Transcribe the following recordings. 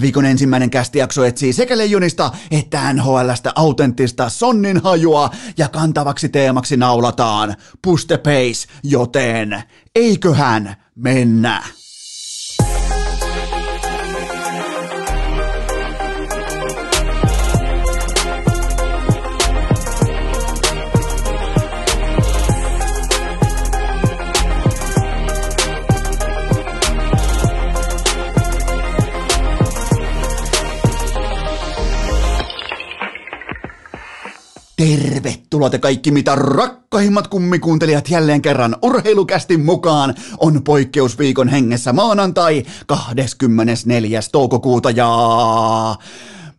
Viikon ensimmäinen kästijakso etsii sekä Leijonista että NHLstä autenttista sonnin hajua ja kantavaksi teemaksi naulataan Push the Pace, joten eiköhän mennä. Tervetuloa te kaikki mitä rakkahimmat kummikuuntelijat jälleen kerran urheilukästin mukaan. On poikkeusviikon hengessä maanantai 24. toukokuuta ja...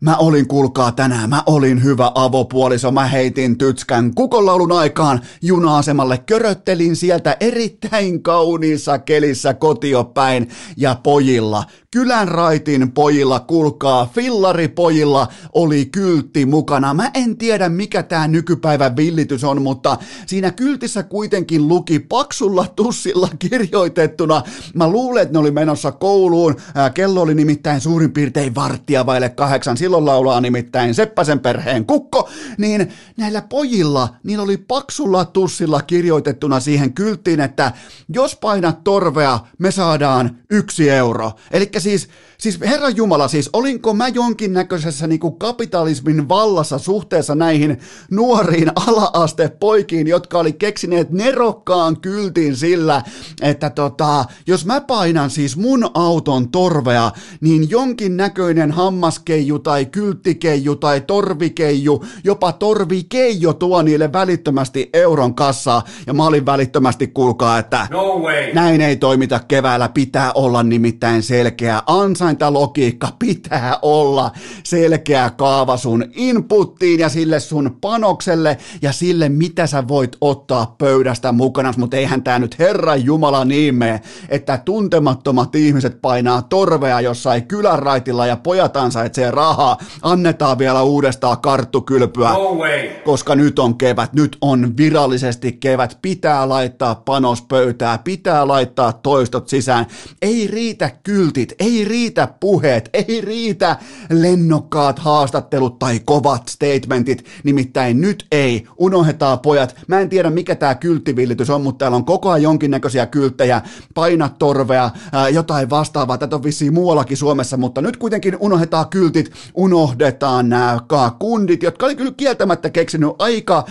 Mä olin, kuulkaa tänään, mä olin hyvä avopuoliso, mä heitin tytskän kukonlaulun aikaan juna-asemalle, köröttelin sieltä erittäin kauniissa kelissä kotiopäin ja pojilla Kylän raitin pojilla, kuulkaa, fillaripojilla oli kyltti mukana. Mä en tiedä, mikä tämä nykypäivän villitys on, mutta siinä kyltissä kuitenkin luki paksulla tussilla kirjoitettuna. Mä luulen, että ne oli menossa kouluun. Kello oli nimittäin suurin piirtein varttia vaille kahdeksan. Silloin laulaa nimittäin Seppäsen perheen kukko. Niin näillä pojilla, niin oli paksulla tussilla kirjoitettuna siihen kylttiin, että jos painat torvea, me saadaan yksi euro. Eli siis, siis Herra Jumala, siis olinko mä jonkinnäköisessä niin kuin kapitalismin vallassa suhteessa näihin nuoriin ala-astepoikiin, jotka oli keksineet nerokkaan kyltin sillä, että tota, jos mä painan siis mun auton torvea, niin jonkinnäköinen hammaskeiju tai kylttikeiju tai torvikeiju, jopa torvikeijo tuo niille välittömästi euron kassaa, ja mä olin välittömästi kuulkaa, että no way. näin ei toimita keväällä, pitää olla nimittäin selkeä selkeä ansaintalogiikka, pitää olla. Selkeä kaava sun inputtiin ja sille sun panokselle ja sille, mitä sä voit ottaa pöydästä mukana, mutta eihän tää nyt Herran Jumala niin mene, että tuntemattomat ihmiset painaa torvea jossain kyläraitilla ja pojat ansaitsee rahaa, annetaan vielä uudestaan karttukylpyä, No way. koska nyt on kevät, nyt on virallisesti kevät, pitää laittaa panos pöytää, pitää laittaa toistot sisään, ei riitä kyltit, ei riitä puheet, ei riitä lennokkaat haastattelut tai kovat statementit, nimittäin nyt ei, unohdetaan pojat. Mä en tiedä mikä tämä kylttivillitys on, mutta täällä on koko ajan jonkinnäköisiä kylttejä, paina torvea, ää, jotain vastaavaa, tätä on vissiin muuallakin Suomessa, mutta nyt kuitenkin unohdetaan kyltit, unohdetaan nämä kundit, jotka oli kyllä kieltämättä keksinyt aika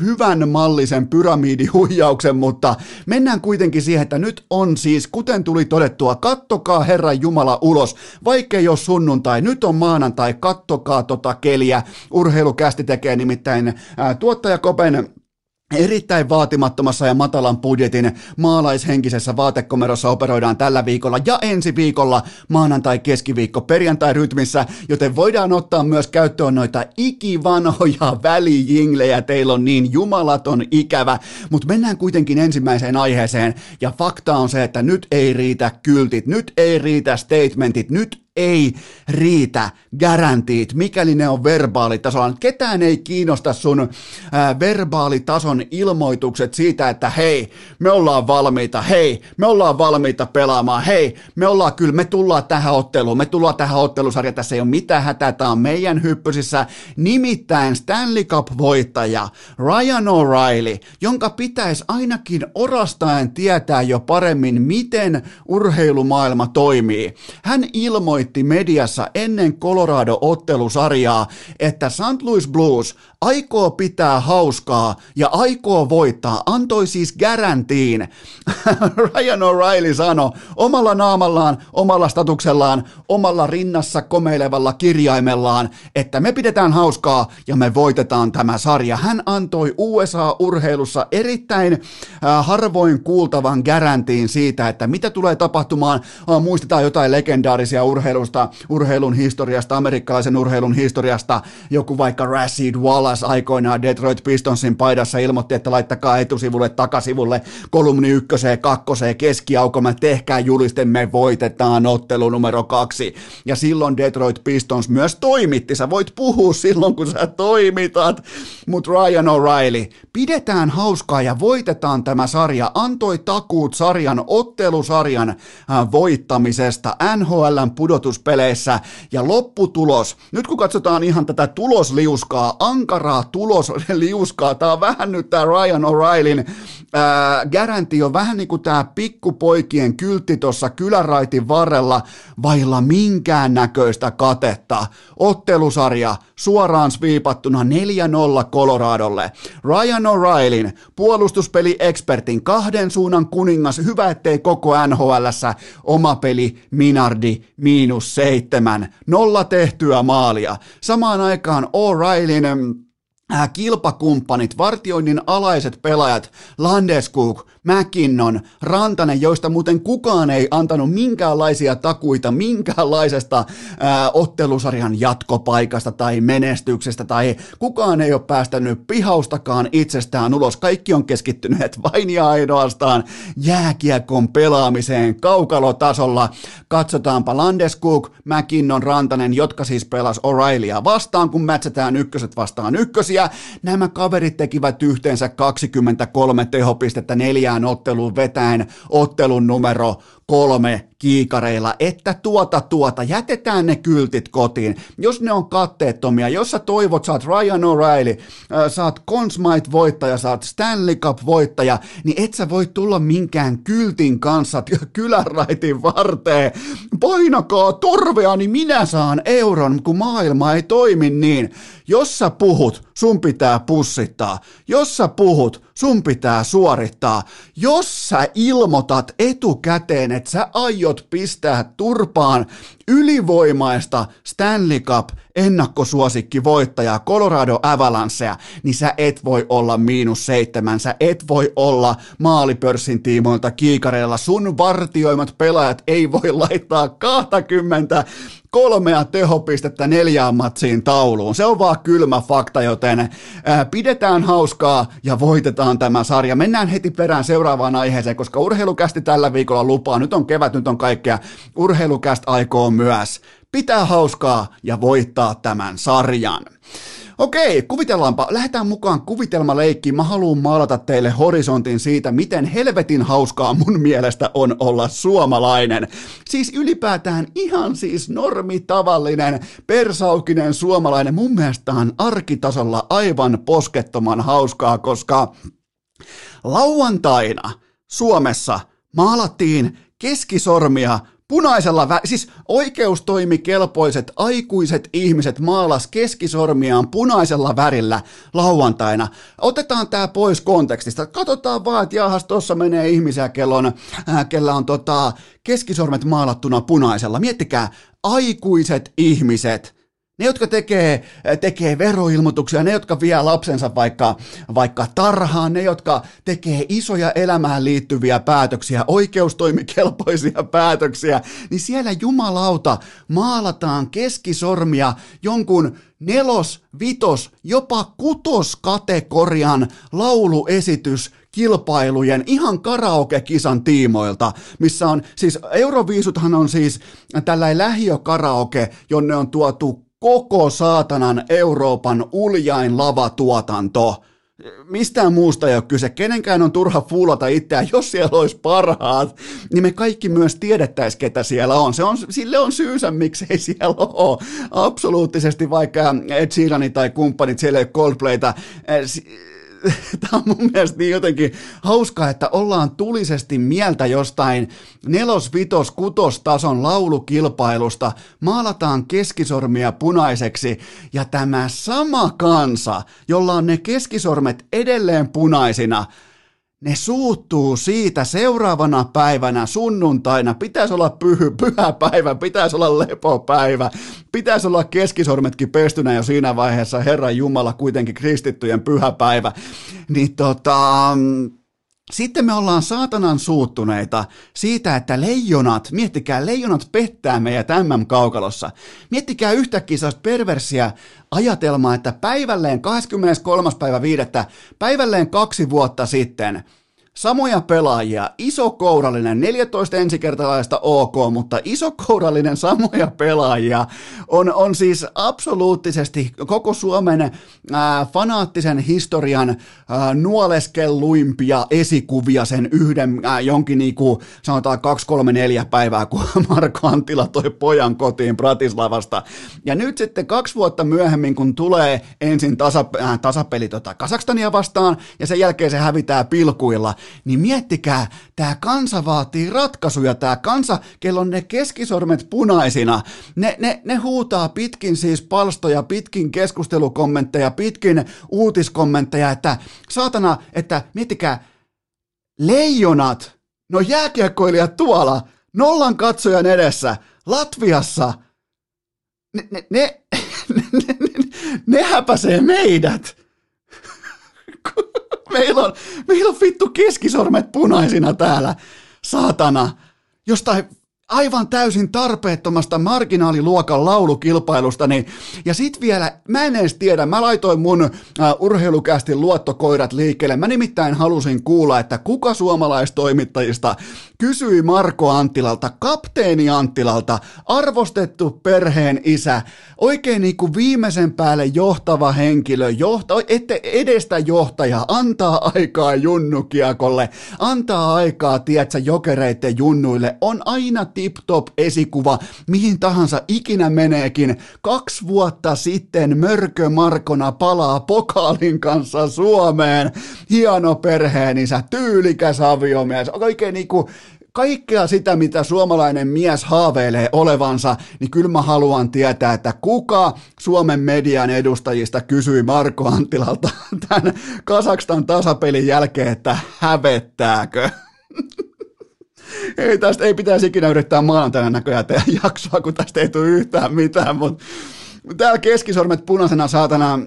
hyvän mallisen pyramidihuijauksen, mutta mennään kuitenkin siihen, että nyt on siis, kuten tuli todettua, kattokaa Herran Jumala ulos, vaikkei ole sunnuntai, nyt on maanantai, kattokaa tota keliä, urheilukästi tekee nimittäin ää, tuottaja Kopen Erittäin vaatimattomassa ja matalan budjetin maalaishenkisessä vaatekomerossa operoidaan tällä viikolla ja ensi viikolla maanantai, keskiviikko, perjantai rytmissä, joten voidaan ottaa myös käyttöön noita ikivanhoja välijinglejä, teillä on niin jumalaton ikävä, mutta mennään kuitenkin ensimmäiseen aiheeseen. Ja fakta on se, että nyt ei riitä kyltit, nyt ei riitä statementit, nyt ei riitä garantiit, mikäli ne on verbaalitasolla. Ketään ei kiinnosta sun ää, verbaalitason ilmoitukset siitä, että hei, me ollaan valmiita, hei, me ollaan valmiita pelaamaan, hei, me ollaan kyllä, me tullaan tähän otteluun, me tullaan tähän ottelusarjaan, tässä ei ole mitään hätää, tämä on meidän hyppysissä, nimittäin Stanley Cup-voittaja Ryan O'Reilly, jonka pitäisi ainakin orastaen tietää jo paremmin, miten urheilumaailma toimii. Hän ilmoitti ilmoitti mediassa ennen Colorado-ottelusarjaa, että St. Louis Blues aikoo pitää hauskaa ja aikoo voittaa, antoi siis garantiin. Ryan O'Reilly sanoi omalla naamallaan, omalla statuksellaan, omalla rinnassa komeilevalla kirjaimellaan, että me pidetään hauskaa ja me voitetaan tämä sarja. Hän antoi USA-urheilussa erittäin äh, harvoin kuultavan garantiin siitä, että mitä tulee tapahtumaan. Äh, muistetaan jotain legendaarisia urheilusta, urheilun historiasta, amerikkalaisen urheilun historiasta, joku vaikka Rashid Wallace, aikoinaan Detroit Pistonsin paidassa ilmoitti, että laittakaa etusivulle, takasivulle, kolumni ykköseen, kakkoseen, keskiaukomaan, tehkää juliste, me voitetaan ottelu numero kaksi. Ja silloin Detroit Pistons myös toimitti, sä voit puhua silloin, kun sä toimitat, mutta Ryan O'Reilly, pidetään hauskaa ja voitetaan tämä sarja, antoi takuut sarjan, ottelusarjan äh, voittamisesta. NHLn pudotuspeleissä ja lopputulos, nyt kun katsotaan ihan tätä tulosliuskaa, ankaraa tulosliuskaa, tää on vähän nyt tää Ryan O'Reillyn garanti on vähän niin kuin tää pikkupoikien kyltti tuossa kyläraitin varrella vailla minkäännäköistä katetta. Ottelusarja suoraan sviipattuna 4-0 Coloradolle. Ryan O'Reillyn, puolustuspeli-ekspertin, kahden suunnan kuningas, hyvä ettei koko NHLssä oma peli Minardi miinus seitsemän, nolla tehtyä maalia. Samaan aikaan O'Reillyn äh, kilpakumppanit, vartioinnin alaiset pelaajat, Landeskog, McKinnon, Rantanen, joista muuten kukaan ei antanut minkäänlaisia takuita minkäänlaisesta ää, ottelusarjan jatkopaikasta tai menestyksestä, tai kukaan ei ole päästänyt pihaustakaan itsestään ulos. Kaikki on keskittyneet vain ja ainoastaan jääkiekon pelaamiseen kaukalotasolla. Katsotaanpa Landeskog, McKinnon, Rantanen, jotka siis pelas O'Reillya vastaan, kun mätsätään ykköset vastaan ykkösiä. Nämä kaverit tekivät yhteensä 23 tehopistettä neljä neljään otteluun vetäen ottelun numero kolme kiikareilla, että tuota tuota, jätetään ne kyltit kotiin. Jos ne on katteettomia, jos sä toivot, saat Ryan O'Reilly, äh, saat Conn Smythe-voittaja, saat Stanley Cup-voittaja, niin et sä voi tulla minkään kyltin kanssa kylänraitin varteen. Painakaa torvea, niin minä saan euron, kun maailma ei toimi niin. Jos sä puhut, sun pitää pussittaa. Jos sä puhut, sun pitää suorittaa. Jos sä ilmoitat etukäteen, että sä aiot pistää turpaan ylivoimaista Stanley Cup ennakkosuosikki voittajaa Colorado Avalancea, niin sä et voi olla miinus seitsemän, sä et voi olla maalipörssin tiimoilta kiikareilla, sun vartioimat pelaajat ei voi laittaa 20 kolmea tehopistettä neljään matsiin tauluun. Se on vaan kylmä fakta, joten ää, pidetään hauskaa ja voitetaan tämä sarja. Mennään heti perään seuraavaan aiheeseen, koska urheilukästi tällä viikolla lupaa. Nyt on kevät, nyt on kaikkea. Urheilukäst aikoo myös pitää hauskaa ja voittaa tämän sarjan. Okei, kuvitellaanpa, lähdetään mukaan kuvitelmaleikkiin. Mä haluan maalata teille horisontin siitä, miten helvetin hauskaa mun mielestä on olla suomalainen. Siis ylipäätään ihan siis normitavallinen, persaukinen suomalainen. Mun mielestä on arkitasolla aivan poskettoman hauskaa, koska lauantaina Suomessa maalattiin keskisormia Punaisella, vä- siis oikeustoimikelpoiset aikuiset ihmiset maalas keskisormiaan punaisella värillä lauantaina. Otetaan tämä pois kontekstista. Katsotaan vaan, että jahas, tuossa menee ihmisiä, kello on, äh, kellä on tota, keskisormet maalattuna punaisella. Miettikää, aikuiset ihmiset – ne, jotka tekee, tekee veroilmoituksia, ne, jotka vie lapsensa vaikka, vaikka tarhaan, ne, jotka tekee isoja elämään liittyviä päätöksiä, oikeustoimikelpoisia päätöksiä, niin siellä jumalauta maalataan keskisormia jonkun nelos, vitos, jopa kutoskategorian lauluesitys kilpailujen ihan karaoke-kisan tiimoilta, missä on, siis Euroviisuthan on siis tällainen lähiökaraoke, jonne on tuotu koko saatanan Euroopan uljain lavatuotanto. Mistään muusta ei ole kyse. Kenenkään on turha fuulata itseään, jos siellä olisi parhaat, niin me kaikki myös tiedettäisiin, ketä siellä on. Se on sille on syysä, miksei siellä ole. Absoluuttisesti vaikka Ed Sheerani tai kumppanit, siellä ei ole Coldplayta tämä on mun mielestä niin jotenkin hauskaa, että ollaan tulisesti mieltä jostain nelos, vitos, kutos tason laulukilpailusta, maalataan keskisormia punaiseksi ja tämä sama kansa, jolla on ne keskisormet edelleen punaisina, ne suuttuu siitä seuraavana päivänä, sunnuntaina, pitäisi olla pyhy, pyhä päivä, pitäisi olla lepopäivä, pitäisi olla keskisormetkin pestynä jo siinä vaiheessa, Herran Jumala kuitenkin kristittyjen pyhä päivä. Niin tota, sitten me ollaan saatanan suuttuneita siitä, että leijonat, miettikää, leijonat pettää meidät MM-kaukalossa. Miettikää yhtäkkiä sellaista perversiä ajatelmaa, että päivälleen 23. päivä viidettä, päivälleen kaksi vuotta sitten samoja pelaajia, iso kourallinen, 14 ensikertalaista ok, mutta iso kourallinen samoja pelaajia on, on siis absoluuttisesti koko Suomen ää, fanaattisen historian ää, nuoleskelluimpia esikuvia sen yhden ää, jonkin niinku, sanotaan 2-3-4 päivää, kun Marko Antila toi pojan kotiin Bratislavasta. Ja nyt sitten kaksi vuotta myöhemmin, kun tulee ensin tasa, ää, tasapeli tota Kasakstania vastaan ja sen jälkeen se hävitää pilkuilla, niin miettikää, tämä kansa vaatii ratkaisuja, tämä kansa, kello on ne keskisormet punaisina, ne, ne, ne huutaa pitkin siis palstoja, pitkin keskustelukommentteja, pitkin uutiskommentteja, että saatana, että miettikää, leijonat, no jääkiekkoilijat tuolla, nollan katsojan edessä, Latviassa, ne, ne, ne, ne, ne, ne, häpäsee meidät. Meillä on, meillä on vittu keskisormet punaisina täällä, saatana. Jostain aivan täysin tarpeettomasta marginaaliluokan laulukilpailusta, niin, ja sit vielä, mä en edes tiedä, mä laitoin mun uh, urheilukästi luottokoirat liikkeelle, mä nimittäin halusin kuulla, että kuka suomalaistoimittajista kysyi Marko Anttilalta, kapteeni Anttilalta, arvostettu perheen isä, oikein niin kuin viimeisen päälle johtava henkilö, johta, ette edestä johtaja, antaa aikaa junnukiakolle, antaa aikaa, tietsä, jokereiden junnuille, on aina tip-top esikuva, mihin tahansa ikinä meneekin. Kaksi vuotta sitten Mörkö Markona palaa pokaalin kanssa Suomeen. Hieno perheenisä, tyylikäs aviomies, oikein niinku kaikkea sitä, mitä suomalainen mies haaveilee olevansa, niin kyllä mä haluan tietää, että kuka Suomen median edustajista kysyi Marko Anttilalta tämän Kasakstan tasapelin jälkeen, että hävettääkö? ei tästä ei pitäisi ikinä yrittää maanantaina näköjään tehdä jaksoa, kun tästä ei tule yhtään mitään, mutta täällä keskisormet punaisena saatana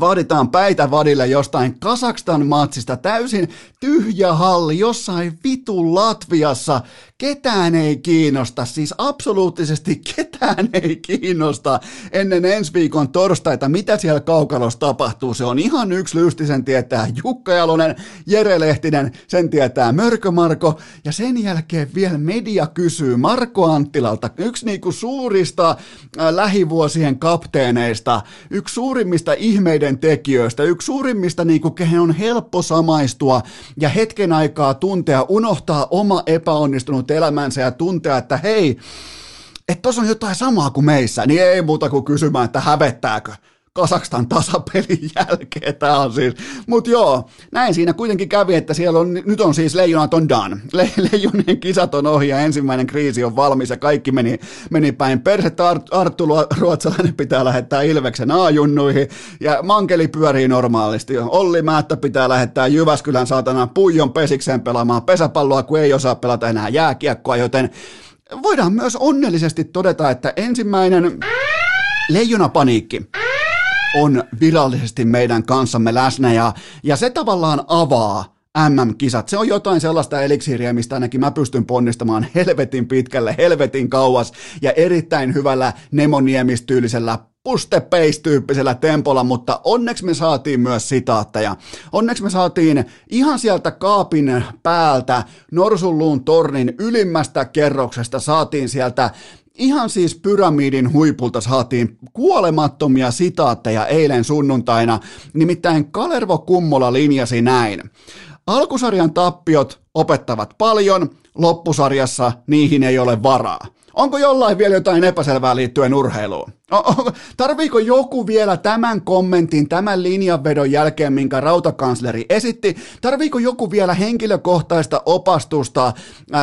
vaaditaan päitä vadille jostain Kasakstan matsista, täysin. Tyhjä halli jossain vitun Latviassa, ketään ei kiinnosta, siis absoluuttisesti ketään ei kiinnosta ennen ensi viikon torstaita, mitä siellä kaukalossa tapahtuu. Se on ihan yksi lysti, sen tietää Jukka Jalonen, Jere Lehtinen, sen tietää Mörkö Marko, ja sen jälkeen vielä media kysyy Marko Anttilalta, yksi niinku suurista äh, lähivuosien kapteeneista, yksi suurimmista ihmeiden tekijöistä, yksi suurimmista, niinku, kehen on helppo samaistua ja hetken aikaa tuntea, unohtaa oma epäonnistunut elämänsä ja tuntea, että hei, että tuossa on jotain samaa kuin meissä, niin ei muuta kuin kysymään, että hävettääkö. Kasakstan tasapelin jälkeen tämä on siis. Mutta joo, näin siinä kuitenkin kävi, että siellä on, nyt on siis leijonat on done. Le, leijonien kisat on ohi ja ensimmäinen kriisi on valmis ja kaikki meni, meni päin. Persettä Art, Arttu Ruotsalainen pitää lähettää Ilveksen A-junnuihin ja Mankeli pyörii normaalisti. Olli Määttä pitää lähettää Jyväskylän saatana Puijon pesikseen pelaamaan pesäpalloa, kun ei osaa pelata enää jääkiekkoa, joten voidaan myös onnellisesti todeta, että ensimmäinen leijonapaniikki on virallisesti meidän kanssamme läsnä ja, ja se tavallaan avaa MM-kisat. Se on jotain sellaista eliksiiriä, mistä ainakin mä pystyn ponnistamaan helvetin pitkälle, helvetin kauas ja erittäin hyvällä nemoniemis-tyylisellä puste tyyppisellä tempolla, mutta onneksi me saatiin myös sitaatteja. Onneksi me saatiin ihan sieltä kaapin päältä Norsunluun tornin ylimmästä kerroksesta saatiin sieltä Ihan siis pyramidin huipulta saatiin kuolemattomia sitaatteja eilen sunnuntaina, nimittäin Kalervo Kummola linjasi näin. Alkusarjan tappiot opettavat paljon, loppusarjassa niihin ei ole varaa. Onko jollain vielä jotain epäselvää liittyen urheiluun? Tarviiko joku vielä tämän kommentin, tämän linjanvedon jälkeen, minkä rautakansleri esitti, tarviiko joku vielä henkilökohtaista opastusta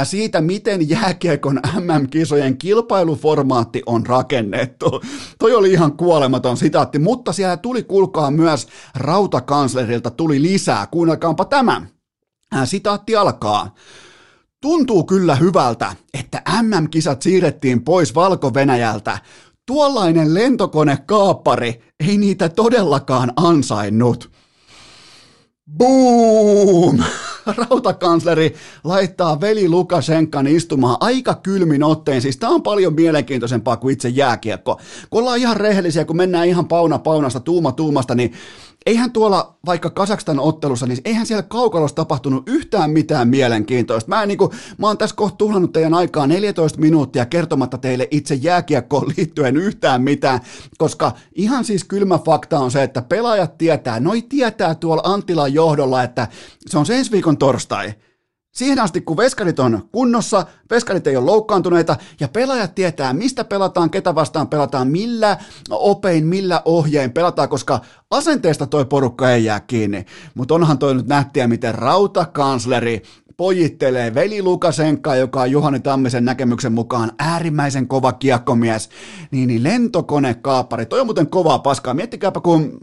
siitä, miten jääkiekon MM-kisojen kilpailuformaatti on rakennettu? Toi oli ihan kuolematon sitaatti, mutta siellä tuli, kuulkaa myös rautakanslerilta, tuli lisää. Kuunnelkaanpa tämä. Sitaatti alkaa. Tuntuu kyllä hyvältä, että MM-kisat siirrettiin pois Valko-Venäjältä. Tuollainen lentokonekaappari ei niitä todellakaan ansainnut. Boom! rautakansleri laittaa veli Lukashenkan istumaan aika kylmin otteen. Siis tämä on paljon mielenkiintoisempaa kuin itse jääkiekko. Kun ollaan ihan rehellisiä, kun mennään ihan pauna paunasta, tuuma tuumasta, niin eihän tuolla vaikka Kasakstan ottelussa, niin eihän siellä kaukalossa tapahtunut yhtään mitään mielenkiintoista. Mä, en, niin kuin, mä oon tässä kohta tuhlannut teidän aikaa 14 minuuttia kertomatta teille itse jääkiekkoon liittyen yhtään mitään, koska ihan siis kylmä fakta on se, että pelaajat tietää, noi tietää tuolla Antilan johdolla, että se on se ensi viikon torstai. Siihen asti, kun veskarit on kunnossa, veskarit ei ole loukkaantuneita ja pelaajat tietää, mistä pelataan, ketä vastaan pelataan, millä opein, millä ohjein pelataan, koska asenteesta toi porukka ei jää kiinni. Mutta onhan toi nyt nähtiä, miten rautakansleri pojittelee veli Lukasenka, joka on Juhani Tammisen näkemyksen mukaan äärimmäisen kova kiekkomies, niin, niin lentokonekaappari, toi on muuten kovaa paskaa. Miettikääpä, kun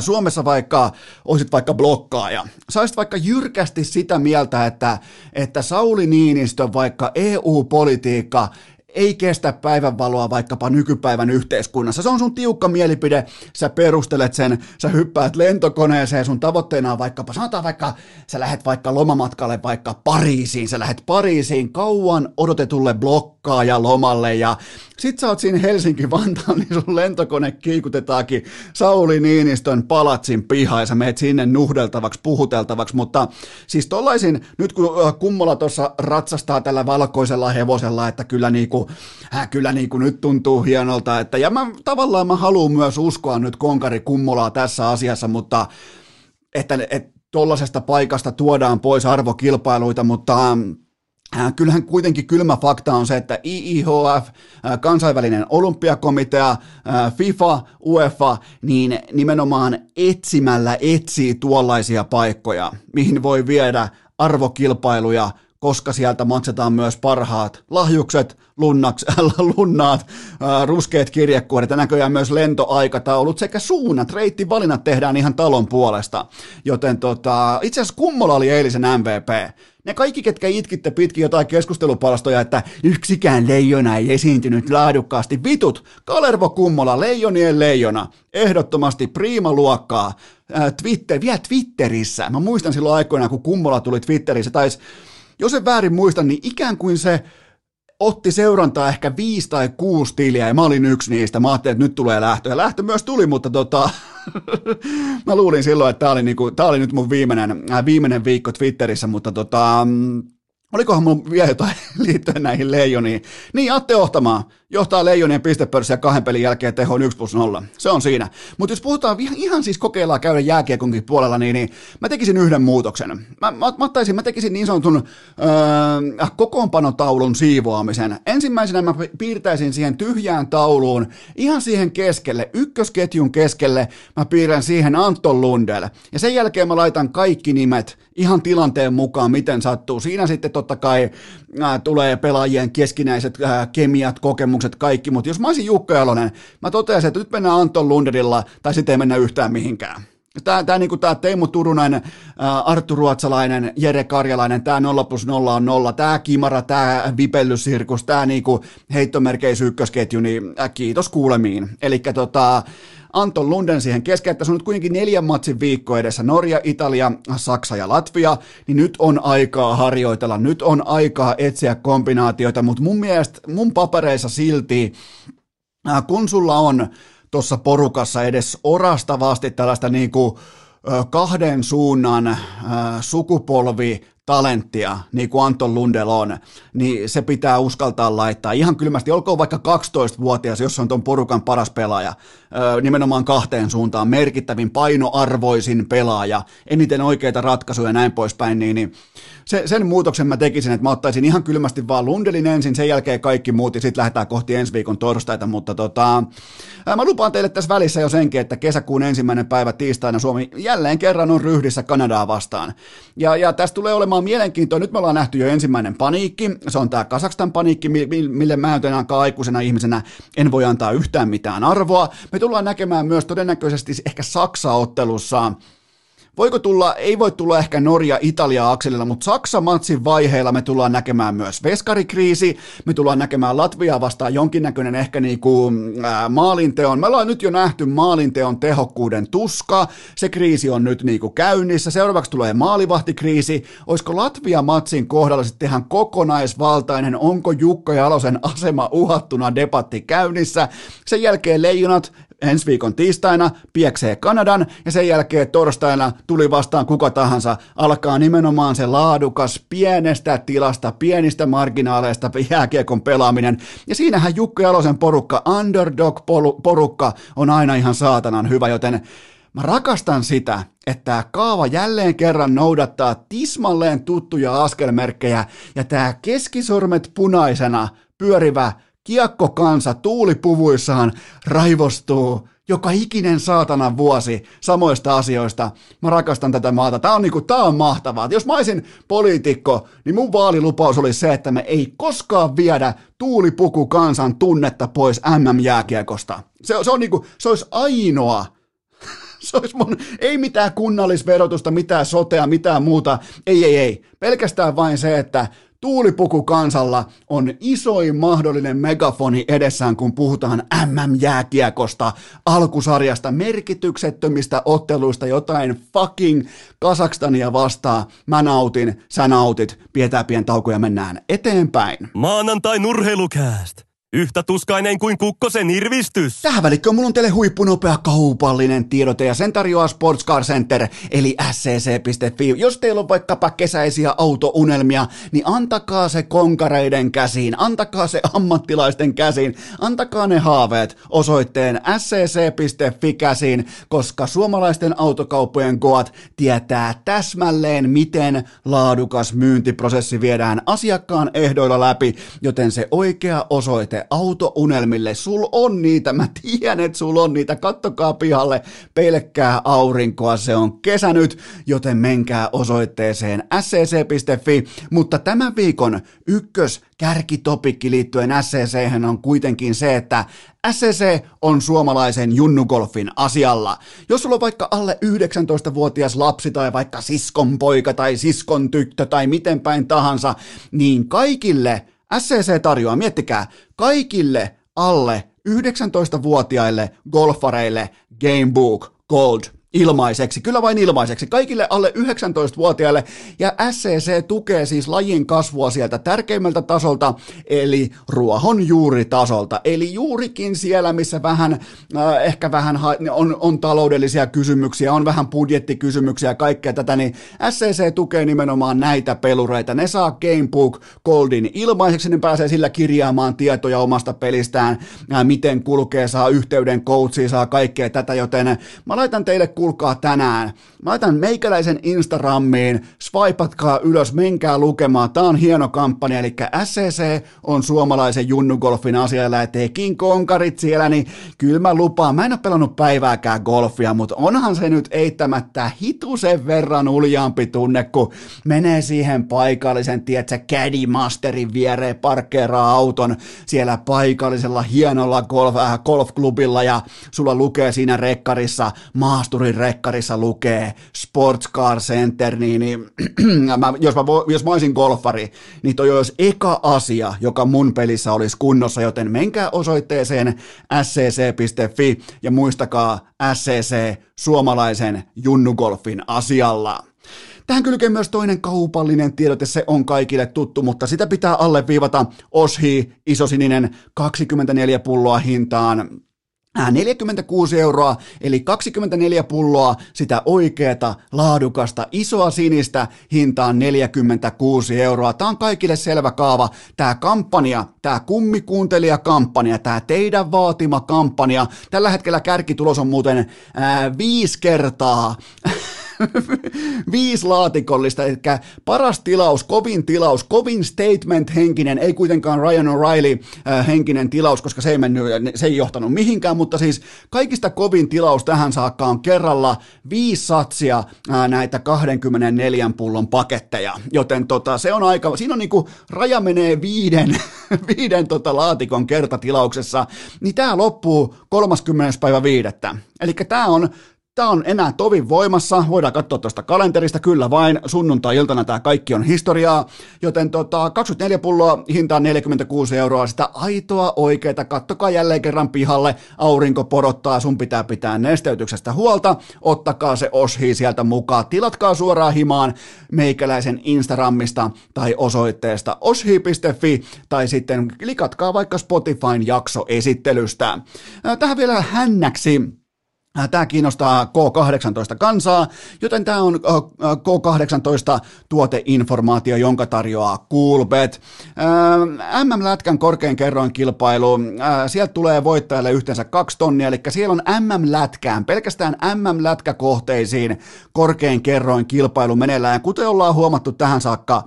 Suomessa vaikka olisit vaikka blokkaaja, saisit vaikka jyrkästi sitä mieltä, että, että Sauli Niinistö vaikka EU-politiikka ei kestä päivänvaloa vaikkapa nykypäivän yhteiskunnassa. Se on sun tiukka mielipide, sä perustelet sen, sä hyppäät lentokoneeseen, sun tavoitteena on vaikkapa, sanotaan vaikka, sä lähet vaikka lomamatkalle vaikka Pariisiin, sä lähet Pariisiin kauan odotetulle blokkaaja lomalle ja sit sä oot siinä Helsinki-Vantaan, niin sun lentokone kiikutetaankin Sauli Niinistön palatsin piha ja sä meet sinne nuhdeltavaksi, puhuteltavaksi, mutta siis tollaisin, nyt kun Kummola tuossa ratsastaa tällä valkoisella hevosella, että kyllä niinku, äh, kyllä niinku nyt tuntuu hienolta, että ja mä tavallaan mä haluan myös uskoa nyt Konkari Kummolaa tässä asiassa, mutta että, että tuollaisesta paikasta tuodaan pois arvokilpailuita, mutta Äh, kyllähän kuitenkin kylmä fakta on se, että IIHF, kansainvälinen olympiakomitea, FIFA, UEFA, niin nimenomaan etsimällä etsii tuollaisia paikkoja, mihin voi viedä arvokilpailuja, koska sieltä maksetaan myös parhaat lahjukset, lunnaks, lunnaat, ruskeat kirjekuoret ja näköjään myös lentoaikataulut sekä suunnat, reittivalinnat tehdään ihan talon puolesta. Joten tota, itse asiassa Kummola oli eilisen MVP. Ne kaikki, ketkä itkitte pitkin jotain keskustelupalstoja, että yksikään leijona ei esiintynyt laadukkaasti. Vitut, Kalervo Kummola, leijonien leijona, ehdottomasti priimaluokkaa. Twitter, vielä Twitterissä. Mä muistan silloin aikoina, kun Kummola tuli Twitterissä, tai jos en väärin muista, niin ikään kuin se otti seurantaa ehkä viisi tai kuusi tiliä ja mä olin yksi niistä. Mä ajattelin, että nyt tulee lähtö. Ja lähtö myös tuli, mutta tota, mä luulin silloin, että tämä oli, niinku, oli nyt mun viimeinen, äh, viimeinen viikko Twitterissä, mutta tota, mm, Olikohan mun vielä jotain liittyen näihin leijoniin? Niin, Atte Ohtamaa johtaa leijonien pistepörssiä kahden pelin jälkeen tehoon 1 plus 0. Se on siinä. Mutta jos puhutaan ihan siis kokeillaan käydä jääkiekonkin puolella, niin, niin mä tekisin yhden muutoksen. Mä, mä, mä, ottaisin, mä tekisin niin sanotun öö, kokoonpanotaulun siivoamisen. Ensimmäisenä mä piirtäisin siihen tyhjään tauluun, ihan siihen keskelle, ykkösketjun keskelle, mä piirrän siihen Anton Lundell. Ja sen jälkeen mä laitan kaikki nimet ihan tilanteen mukaan, miten sattuu. Siinä sitten totta kai ää, tulee pelaajien keskinäiset ää, kemiat, kokemukset, kaikki, mutta jos mä olisin Jukka Jalonen, mä toteaisin, että nyt mennään Anton Lunderilla, tai sitten ei mennä yhtään mihinkään. Tämä, tämä, niin tämä Teemu Turunen, Arttu Ruotsalainen, Jere Karjalainen, tämä 0 plus 0 on 0, tämä Kimara, tämä Vipellysirkus, tämä niin kuin heittomerkeis ykkösketju, niin kiitos kuulemiin. Eli tota, Anton Lunden siihen keskeen, että se on nyt kuitenkin neljän matsin viikko edessä, Norja, Italia, Saksa ja Latvia, niin nyt on aikaa harjoitella, nyt on aikaa etsiä kombinaatioita, mutta mun mielestä, mun papereissa silti, kun sulla on tuossa porukassa edes orastavasti tällaista niin kuin kahden suunnan sukupolvi talenttia, niin kuin Anton Lundell on, niin se pitää uskaltaa laittaa. Ihan kylmästi, olkoon vaikka 12-vuotias, jos on tuon porukan paras pelaaja, nimenomaan kahteen suuntaan, merkittävin painoarvoisin pelaaja, eniten oikeita ratkaisuja ja näin poispäin, niin, niin se, sen muutoksen mä tekisin, että mä ottaisin ihan kylmästi vaan Lundelin ensin, sen jälkeen kaikki muut ja sitten lähdetään kohti ensi viikon torstaita, mutta tota, mä lupaan teille tässä välissä jo senkin, että kesäkuun ensimmäinen päivä tiistaina Suomi jälleen kerran on ryhdissä Kanadaa vastaan. Ja, ja tästä tulee olemaan mielenkiintoa, nyt me ollaan nähty jo ensimmäinen paniikki, se on tämä Kasakstan paniikki, mille mä enää aikuisena ihmisenä. En voi antaa yhtään mitään arvoa. Me tullaan näkemään myös todennäköisesti ehkä Saksa-ottelussa voiko tulla, ei voi tulla ehkä Norja-Italia-akselilla, mutta Saksa-matsin vaiheilla me tullaan näkemään myös veskarikriisi, me tullaan näkemään Latviaa vastaan jonkinnäköinen ehkä niinku, ää, maalinteon, me ollaan nyt jo nähty maalinteon tehokkuuden tuska, se kriisi on nyt niinku käynnissä, seuraavaksi tulee maalivahtikriisi, olisiko Latvia-matsin kohdalla sitten ihan kokonaisvaltainen, onko Jukka Jalosen asema uhattuna debatti käynnissä, sen jälkeen leijonat ensi viikon tiistaina pieksee Kanadan ja sen jälkeen torstaina tuli vastaan kuka tahansa, alkaa nimenomaan se laadukas pienestä tilasta, pienistä marginaaleista jääkiekon pelaaminen. Ja siinähän Jukka Jalosen porukka, underdog-porukka on aina ihan saatanan hyvä, joten Mä rakastan sitä, että tämä kaava jälleen kerran noudattaa tismalleen tuttuja askelmerkkejä ja tämä keskisormet punaisena pyörivä kiekkokansa tuulipuvuissaan raivostuu joka ikinen saatana vuosi samoista asioista. Mä rakastan tätä maata. Tää on, niinku, tää on mahtavaa. Jos mä olisin poliitikko, niin mun vaalilupaus oli se, että me ei koskaan viedä tuulipuku kansan tunnetta pois MM-jääkiekosta. Se, se, on niinku, se olisi ainoa se olisi mun, ei mitään kunnallisverotusta, mitään sotea, mitään muuta. Ei, ei, ei. Pelkästään vain se, että Tuulipuku kansalla on isoin mahdollinen megafoni edessään, kun puhutaan MM-jääkiekosta, alkusarjasta, merkityksettömistä otteluista, jotain fucking Kasakstania vastaan. Mä nautin, sä nautit, pidetään pien tauko ja mennään eteenpäin. Maanantai nurheilukääst. Yhtä tuskainen kuin kukkosen irvistys. Tähän välikköön mulla on teille huippunopea kaupallinen tiedote ja sen tarjoaa Sports Car Center eli scc.fi. Jos teillä on vaikkapa kesäisiä autounelmia, niin antakaa se konkareiden käsiin, antakaa se ammattilaisten käsiin, antakaa ne haaveet osoitteen scc.fi käsiin, koska suomalaisten autokauppojen koat tietää täsmälleen, miten laadukas myyntiprosessi viedään asiakkaan ehdoilla läpi, joten se oikea osoite osoite autounelmille. Sul on niitä, mä tiedän, että sul on niitä. Kattokaa pihalle, pelkkää aurinkoa, se on kesä nyt, joten menkää osoitteeseen scc.fi. Mutta tämän viikon ykkös kärkitopikki liittyen SCC on kuitenkin se, että SCC on suomalaisen junnugolfin asialla. Jos sulla on vaikka alle 19-vuotias lapsi tai vaikka siskon poika tai siskon tyttö tai miten päin tahansa, niin kaikille SCC tarjoaa, miettikää, kaikille alle 19-vuotiaille golfareille Gamebook Gold ilmaiseksi, kyllä vain ilmaiseksi, kaikille alle 19-vuotiaille, ja SCC tukee siis lajin kasvua sieltä tärkeimmältä tasolta, eli ruohonjuuritasolta, eli juurikin siellä, missä vähän, äh, ehkä vähän on, on taloudellisia kysymyksiä, on vähän budjettikysymyksiä ja kaikkea tätä, niin SCC tukee nimenomaan näitä pelureita, ne saa Gamebook Goldin ilmaiseksi, ne pääsee sillä kirjaamaan tietoja omasta pelistään, äh, miten kulkee, saa yhteyden coachiin, saa kaikkea tätä, joten mä laitan teille kuulkaa tänään. Mä laitan meikäläisen Instagramiin, swipatkaa ylös, menkää lukemaan. Tää on hieno kampanja, eli SCC on suomalaisen junnugolfin asialla ja tekin konkarit siellä, niin kyllä mä lupaan. Mä en ole pelannut päivääkään golfia, mutta onhan se nyt eittämättä hitusen verran uljaampi tunne, kun menee siihen paikallisen, tietsä, caddy masterin viereen, parkkeeraa auton siellä paikallisella hienolla golf, äh, golfklubilla ja sulla lukee siinä rekkarissa maasturi Turin rekkarissa lukee Sports Car Center, niin, niin mä, jos, mä, jos mä olisin golfari, niin toi olisi eka asia, joka mun pelissä olisi kunnossa, joten menkää osoitteeseen scc.fi ja muistakaa SCC suomalaisen junnugolfin asialla. Tähän kylkee myös toinen kaupallinen tiedote, se on kaikille tuttu, mutta sitä pitää alleviivata. Oshi, isosininen, 24 pulloa hintaan, 46 euroa, eli 24 pulloa sitä oikeata, laadukasta, isoa sinistä hintaan 46 euroa. Tämä on kaikille selvä kaava. Tämä kampanja, tämä kummikuuntelijakampanja, tämä teidän vaatima kampanja, tällä hetkellä kärkitulos on muuten ää, viisi kertaa viisi laatikollista, eli paras tilaus, kovin tilaus, kovin statement henkinen, ei kuitenkaan Ryan O'Reilly äh, henkinen tilaus, koska se ei, mennyt, se ei johtanut mihinkään, mutta siis kaikista kovin tilaus tähän saakka on kerralla viisi satsia äh, näitä 24 pullon paketteja, joten tota, se on aika, siinä on niinku, raja menee viiden, viiden tota laatikon kertatilauksessa, niin tämä loppuu 30. päivä viidettä. Eli tämä on Tämä on enää tovin voimassa, voidaan katsoa tuosta kalenterista, kyllä vain. Sunnuntai-iltana tämä kaikki on historiaa, joten tota, 24 pulloa, hintaan 46 euroa, sitä aitoa oikeita, kattokaa jälleen kerran pihalle, aurinko porottaa, sun pitää pitää nesteytyksestä huolta, ottakaa se oshi sieltä mukaan, tilatkaa suoraan himaan meikäläisen Instagramista tai osoitteesta oshi.fi tai sitten klikatkaa vaikka Spotifyn jaksoesittelystä. Tähän vielä hännäksi. Äh, tämä kiinnostaa K18 kansaa, joten tämä on äh, äh, K18 tuoteinformaatio, jonka tarjoaa Coolbet. MM-lätkän korkein kerroin kilpailu, sieltä tulee voittajalle yhteensä kaksi tonnia, eli siellä on MM-lätkään, pelkästään MM-lätkäkohteisiin korkein kerroin kilpailu meneillään. Kuten ollaan huomattu tähän saakka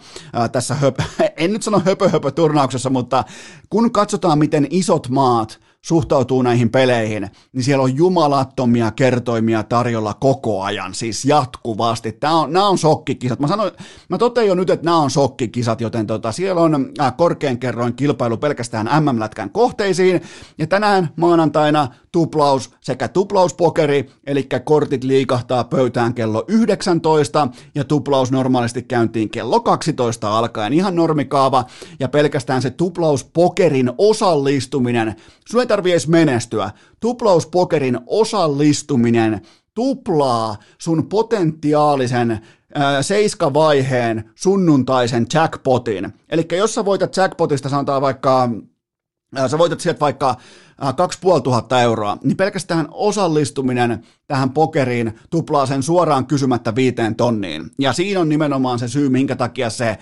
tässä, höpö, en nyt sano höpö, höpö turnauksessa, mutta kun katsotaan miten isot maat – suhtautuu näihin peleihin, niin siellä on jumalattomia kertoimia tarjolla koko ajan, siis jatkuvasti. Tämä on, nämä on sokkikisat. Mä, sanoin, mä totean jo nyt, että nämä on sokkikisat, joten tota, siellä on korkean kerroin kilpailu pelkästään MM-lätkän kohteisiin, ja tänään maanantaina tuplaus sekä tuplauspokeri, eli kortit liikahtaa pöytään kello 19, ja tuplaus normaalisti käyntiin kello 12 alkaen, ihan normikaava, ja pelkästään se tuplauspokerin osallistuminen, tarvii edes menestyä. Tuplauspokerin osallistuminen tuplaa sun potentiaalisen seiskavaiheen sunnuntaisen jackpotin. Eli jos sä voitat jackpotista, sanotaan vaikka, sä voitat sieltä vaikka 2500 euroa, niin pelkästään osallistuminen tähän pokeriin tuplaa sen suoraan kysymättä viiteen tonniin. Ja siinä on nimenomaan se syy, minkä takia se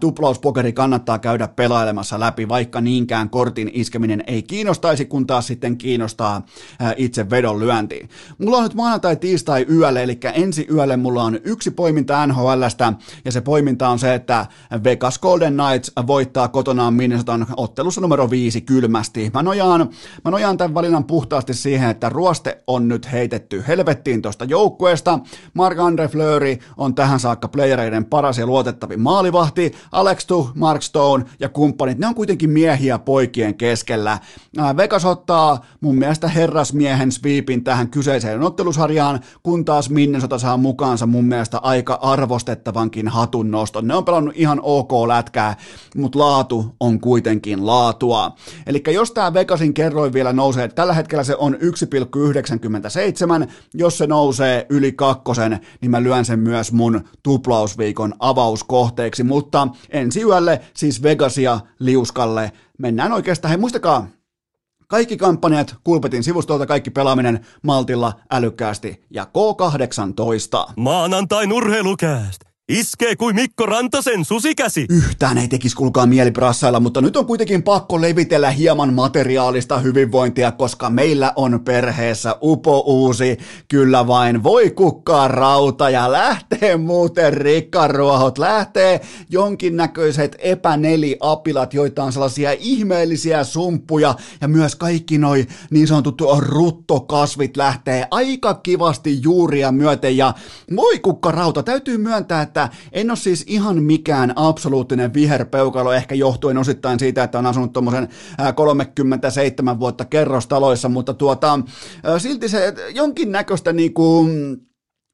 tuplauspokeri kannattaa käydä pelailemassa läpi, vaikka niinkään kortin iskeminen ei kiinnostaisi, kun taas sitten kiinnostaa itse vedon lyönti. Mulla on nyt maanantai, tiistai yölle, eli ensi yölle mulla on yksi poiminta NHLstä, ja se poiminta on se, että Vegas Golden Knights voittaa kotonaan Minnesotan ottelussa numero viisi kylmästi. Mä nojaan, mä nojaan tämän valinnan puhtaasti siihen, että ruoste on nyt heitetty helvettiin tuosta joukkueesta. Mark-Andre Fleury on tähän saakka playereiden paras ja luotettavin maalivahti. Alex Tuh, Mark Stone ja kumppanit, ne on kuitenkin miehiä poikien keskellä. Vegas ottaa mun mielestä herrasmiehen sweepin tähän kyseiseen ottelusarjaan, kun taas Minnesota saa mukaansa mun mielestä aika arvostettavankin hatun noston. Ne on pelannut ihan ok lätkää, mutta laatu on kuitenkin laatua. Eli jos tämä Vegasin kerroin vielä nousee, tällä hetkellä se on 1,97, jos se nousee yli kakkosen, niin mä lyön sen myös mun tuplausviikon avauskohteeksi, mutta ensi yölle siis Vegasia liuskalle mennään oikeastaan. Hei muistakaa, kaikki kampanjat Kulpetin sivustolta, kaikki pelaaminen maltilla, älykkäästi ja K18. Maanantai urheilukääst. Iskee kuin Mikko Rantasen susikäsi. Yhtään ei tekisi kulkaa mieli brassailla, mutta nyt on kuitenkin pakko levitellä hieman materiaalista hyvinvointia, koska meillä on perheessä upo uusi, kyllä vain voi kukkaa rauta ja lähtee muuten rikkaruohot, lähtee. Jonkinnäköiset epäneliapilat, joita on sellaisia ihmeellisiä sumppuja. Ja myös kaikki noi niin sanotut ruttokasvit lähtee aika kivasti juuria myöten. Ja voi kukka rauta, täytyy myöntää, että että en ole siis ihan mikään absoluuttinen viherpeukalo, ehkä johtuen osittain siitä, että on asunut tuommoisen 37 vuotta kerrostaloissa, mutta tuota, silti se jonkinnäköistä niinku,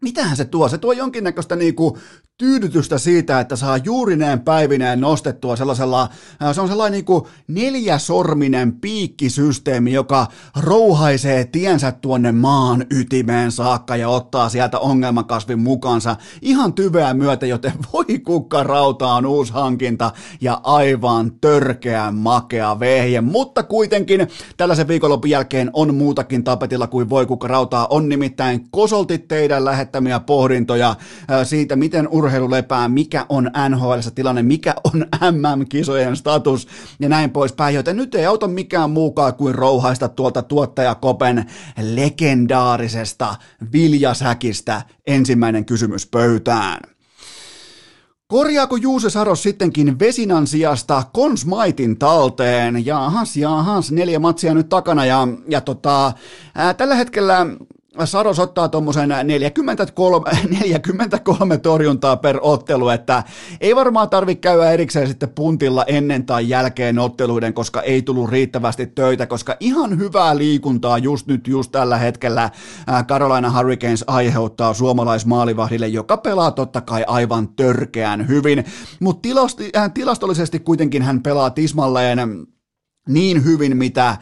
mitähän se tuo? Se tuo jonkinnäköistä niinku tyydytystä siitä, että saa juurineen päivineen nostettua sellaisella, äh, se on sellainen niin kuin neljäsorminen piikkisysteemi, joka rouhaisee tiensä tuonne maan ytimeen saakka ja ottaa sieltä ongelmakasvin mukansa ihan tyveä myötä, joten voi kukka rauta on uusi hankinta ja aivan törkeä makea vehje, mutta kuitenkin tällaisen viikonlopun jälkeen on muutakin tapetilla kuin voi kukka rautaa, on nimittäin kosoltit teidän lähettämiä pohdintoja äh, siitä, miten ur urheilu lepää, mikä on NHL tilanne, mikä on MM-kisojen status ja näin poispäin, joten nyt ei auta mikään muukaan kuin rouhaista tuolta tuottajakopen legendaarisesta viljasäkistä ensimmäinen kysymys pöytään. Korjaako Juuse Saros sittenkin Vesinan sijasta Konsmaitin talteen? Jaahas, jaahas, neljä matsia nyt takana ja, ja tota, ää, tällä hetkellä Saros ottaa tuommoisen 43, 43 torjuntaa per ottelu, että ei varmaan tarvitse käydä erikseen sitten puntilla ennen tai jälkeen otteluiden, koska ei tullut riittävästi töitä, koska ihan hyvää liikuntaa just nyt, just tällä hetkellä Carolina Hurricanes aiheuttaa suomalaismaalivahdille, joka pelaa totta kai aivan törkeän hyvin, mutta tilastollisesti kuitenkin hän pelaa tismalleen niin hyvin, mitä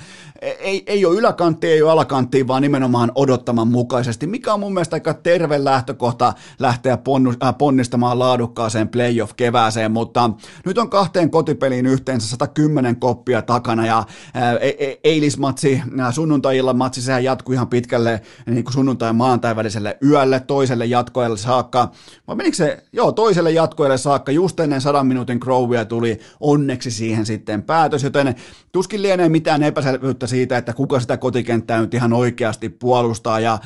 ei, ei ole yläkantti, ei ole alakantti, vaan nimenomaan odottaman mukaisesti, mikä on mun mielestä aika terve lähtökohta lähteä äh, ponnistamaan laadukkaaseen playoff-kevääseen, mutta nyt on kahteen kotipeliin yhteensä 110 koppia takana ja ää, e, e, eilismatsi, sunnuntai matsi, sehän jatkui ihan pitkälle niin kuin sunnuntai maantai väliselle yölle, toiselle jatkoelle saakka, vai menikö se, joo, toiselle jatkoelle saakka, just ennen sadan minuutin Crowia tuli. Onneksi siihen sitten päätös, joten tuskin lienee mitään epäselvyyttä siitä, että kuka sitä kotikenttää nyt ihan oikeasti puolustaa. Ja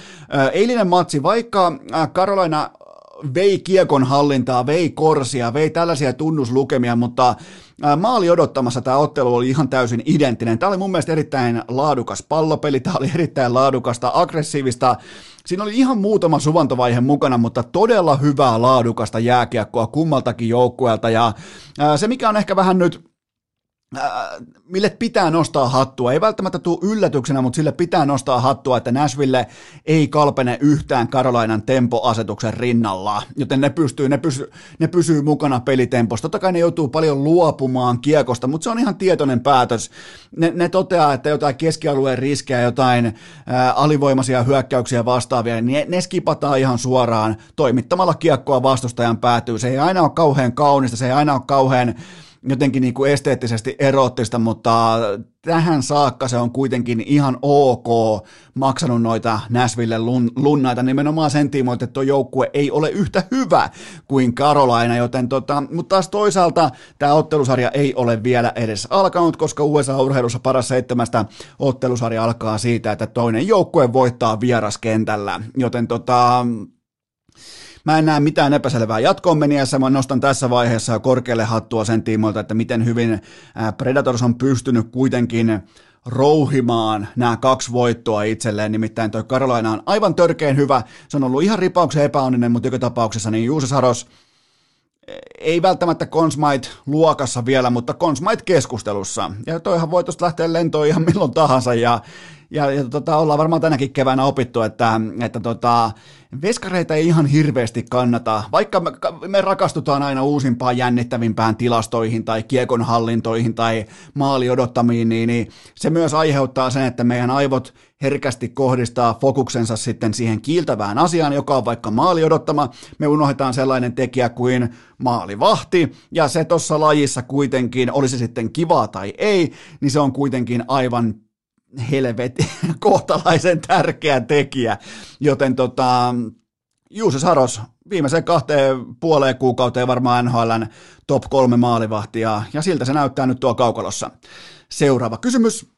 eilinen matsi, vaikka Carolina vei kiekon hallintaa, vei korsia, vei tällaisia tunnuslukemia, mutta maali odottamassa tämä ottelu oli ihan täysin identtinen. Tämä oli mun mielestä erittäin laadukas pallopeli, tämä oli erittäin laadukasta, aggressiivista. Siinä oli ihan muutama suvantovaihe mukana, mutta todella hyvää laadukasta jääkiekkoa kummaltakin joukkueelta. Ja se, mikä on ehkä vähän nyt mille pitää nostaa hattua. Ei välttämättä tule yllätyksenä, mutta sille pitää nostaa hattua, että Nashville ei kalpene yhtään Karolainan tempoasetuksen rinnalla, joten ne pystyy, ne, pysy, ne pysyy mukana pelitemposta. Totta kai ne joutuu paljon luopumaan kiekosta, mutta se on ihan tietoinen päätös. Ne, ne toteaa, että jotain keskialueen riskejä, jotain ää, alivoimaisia hyökkäyksiä vastaavia, niin ne, ne skipataan ihan suoraan toimittamalla kiekkoa vastustajan päätyy. Se ei aina ole kauhean kaunista, se ei aina ole kauhean jotenkin niin kuin esteettisesti eroottista, mutta tähän saakka se on kuitenkin ihan ok maksanut noita Nashville lun, lunnaita. Nimenomaan sen tiimoilta, että tuo joukkue ei ole yhtä hyvä kuin Carolina, joten tota, mutta taas toisaalta tämä ottelusarja ei ole vielä edes alkanut, koska USA-urheilussa paras seitsemästä ottelusarja alkaa siitä, että toinen joukkue voittaa vieraskentällä, joten tota, Mä en näe mitään epäselvää. Jatkoon meniässä, mä nostan tässä vaiheessa korkealle hattua sen tiimoilta, että miten hyvin Predators on pystynyt kuitenkin rouhimaan nämä kaksi voittoa itselleen, nimittäin toi Carolina on aivan törkeen hyvä, se on ollut ihan ripauksen epäonninen, mutta joka tapauksessa niin Juuse Saros ei välttämättä Consmite luokassa vielä, mutta Consmite keskustelussa. Ja toihan voi tuosta lähteä lentoon ihan milloin tahansa. Ja ja, ja tota, ollaan varmaan tänäkin keväänä opittu, että, että tota, veskareita ei ihan hirveästi kannata, vaikka me, me rakastutaan aina uusimpaan jännittävimpään tilastoihin tai kiekon hallintoihin tai maali odottamiin, niin, niin se myös aiheuttaa sen, että meidän aivot herkästi kohdistaa fokuksensa sitten siihen kiiltävään asiaan, joka on vaikka maali odottama. Me unohdetaan sellainen tekijä kuin maalivahti, ja se tuossa lajissa kuitenkin, olisi sitten kivaa tai ei, niin se on kuitenkin aivan helvetin kohtalaisen tärkeä tekijä, joten tota, Juuse Saros viimeiseen kahteen puoleen kuukauteen varmaan NHLn top kolme maalivahtia, ja siltä se näyttää nyt tuo kaukalossa. Seuraava kysymys.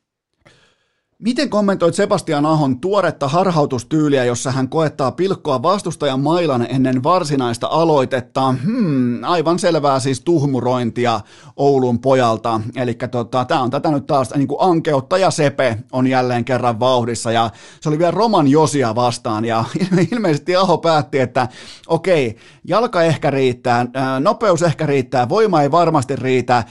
Miten kommentoit Sebastian Ahon tuoretta harhautustyyliä, jossa hän koettaa pilkkoa vastustajan mailan ennen varsinaista aloitetta? Hmm, aivan selvää siis tuhmurointia Oulun pojalta. Eli tota, tämä on tätä nyt taas niin kuin Ankeutta ja Sepe on jälleen kerran vauhdissa ja se oli vielä Roman Josia vastaan ja ilmeisesti Aho päätti, että okei, jalka ehkä riittää, nopeus ehkä riittää, voima ei varmasti riitä,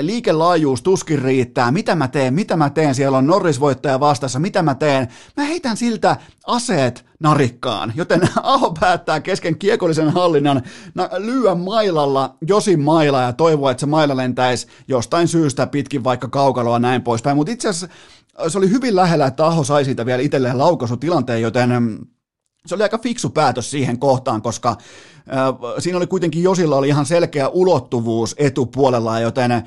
liikelaajuus tuskin riittää, mitä mä teen, mitä mä teen, siellä on Norris voi voittaja vastassa, mitä mä teen? Mä heitän siltä aseet narikkaan, joten Aho päättää kesken kiekollisen hallinnan lyöä mailalla Josin maila ja toivoa, että se maila lentäisi jostain syystä pitkin vaikka kaukaloa näin poispäin, mutta itse asiassa se oli hyvin lähellä, että Aho sai siitä vielä itselleen laukaisutilanteen, joten mm, se oli aika fiksu päätös siihen kohtaan, koska äh, siinä oli kuitenkin Josilla oli ihan selkeä ulottuvuus etupuolella, joten äh,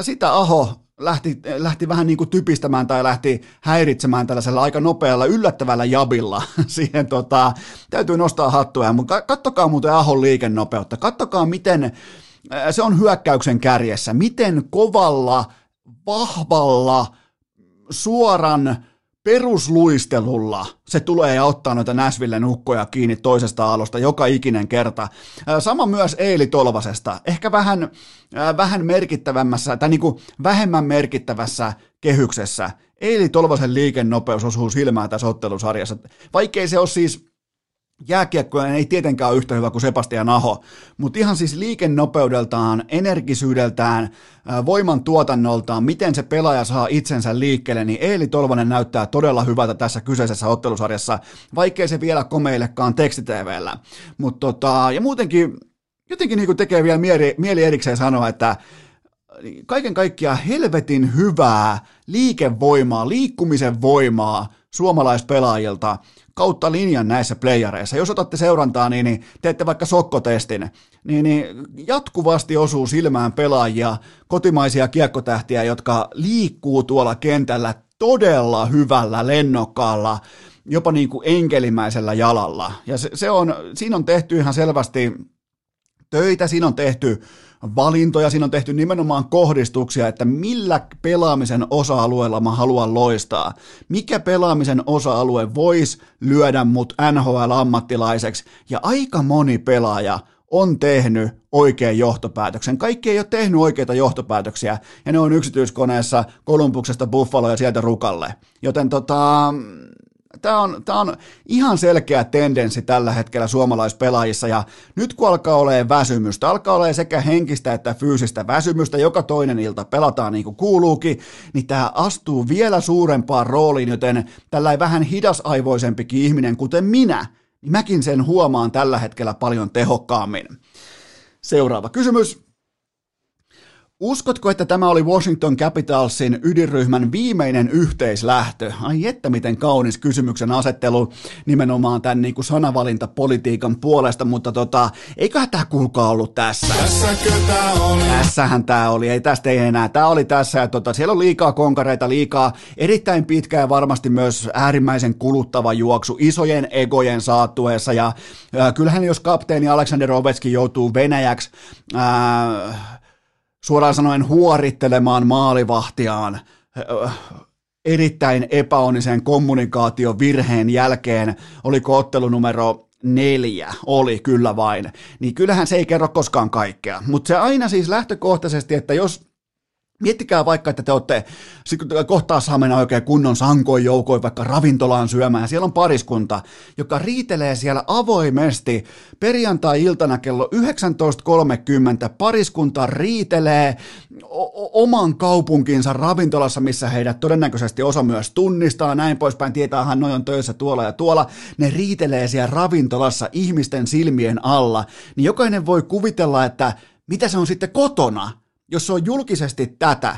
sitä Aho lähti, lähti vähän niin kuin typistämään tai lähti häiritsemään tällaisella aika nopealla yllättävällä jabilla siihen. Tota, täytyy nostaa hattua, mutta kattokaa muuten Ahon liikennopeutta, kattokaa miten äh, se on hyökkäyksen kärjessä, miten kovalla, vahvalla, suoran, perusluistelulla se tulee ja ottaa noita Näsvillen ukkoja kiinni toisesta alosta joka ikinen kerta. Sama myös Eili Tolvasesta, ehkä vähän, vähän merkittävämmässä tai niin kuin vähemmän merkittävässä kehyksessä Eili Tolvasen liikennopeus osuu silmään tässä ottelusarjassa. Vaikkei se ole siis jääkiekkoja ei tietenkään ole yhtä hyvä kuin Sebastian Aho, mutta ihan siis liikennopeudeltaan, energisyydeltään, voiman tuotannoltaan, miten se pelaaja saa itsensä liikkeelle, niin Eeli Tolvanen näyttää todella hyvältä tässä kyseisessä ottelusarjassa, vaikkei se vielä komeillekaan tekstitvllä. Mutta tota, ja muutenkin jotenkin niin tekee vielä mieli, mieli erikseen sanoa, että kaiken kaikkiaan helvetin hyvää liikevoimaa, liikkumisen voimaa suomalaispelaajilta kautta linjan näissä playareissa. Jos otatte seurantaa, niin, niin teette vaikka sokkotestin, niin, niin jatkuvasti osuu silmään pelaajia, kotimaisia kiekkotähtiä, jotka liikkuu tuolla kentällä todella hyvällä lennokkaalla, jopa niin kuin enkelimäisellä jalalla. Ja se, se on, siinä on tehty ihan selvästi töitä, siinä on tehty valintoja, siinä on tehty nimenomaan kohdistuksia, että millä pelaamisen osa-alueella mä haluan loistaa. Mikä pelaamisen osa-alue voisi lyödä mut NHL-ammattilaiseksi. Ja aika moni pelaaja on tehnyt oikean johtopäätöksen. Kaikki ei ole tehnyt oikeita johtopäätöksiä, ja ne on yksityiskoneessa Kolumbuksesta Buffalo ja sieltä Rukalle. Joten tota, tämä on, tämä on ihan selkeä tendenssi tällä hetkellä suomalaispelaajissa ja nyt kun alkaa olemaan väsymystä, alkaa olemaan sekä henkistä että fyysistä väsymystä, joka toinen ilta pelataan niin kuin kuuluukin, niin tämä astuu vielä suurempaan rooliin, joten tällä vähän hidasaivoisempikin ihminen, kuten minä, niin mäkin sen huomaan tällä hetkellä paljon tehokkaammin. Seuraava kysymys. Uskotko, että tämä oli Washington Capitalsin ydinryhmän viimeinen yhteislähtö? Ai että miten kaunis kysymyksen asettelu nimenomaan tämän niin kuin sanavalintapolitiikan puolesta, mutta tota, eiköhän tämä kuulkaa ollut tässä. Tässäkö tämä oli? Tässähän tämä oli, ei tästä ei enää. Tämä oli tässä ja tota, siellä on liikaa konkareita, liikaa erittäin pitkä ja varmasti myös äärimmäisen kuluttava juoksu isojen egojen saattueessa ja äh, kyllähän jos kapteeni Aleksander Ovechkin joutuu Venäjäksi äh, suoraan sanoen huorittelemaan maalivahtiaan erittäin epäonnisen kommunikaatiovirheen jälkeen, oliko ottelu numero neljä, oli kyllä vain, niin kyllähän se ei kerro koskaan kaikkea. Mutta se aina siis lähtökohtaisesti, että jos Miettikää vaikka, että te olette, kun kohtaa saa mennä oikein kunnon sankoin joukoin vaikka ravintolaan syömään, ja siellä on pariskunta, joka riitelee siellä avoimesti perjantai-iltana kello 19.30, pariskunta riitelee o- oman kaupunkinsa ravintolassa, missä heidät todennäköisesti osa myös tunnistaa, näin poispäin, tietäähän noin on töissä tuolla ja tuolla, ne riitelee siellä ravintolassa ihmisten silmien alla, niin jokainen voi kuvitella, että mitä se on sitten kotona, jos se on julkisesti tätä,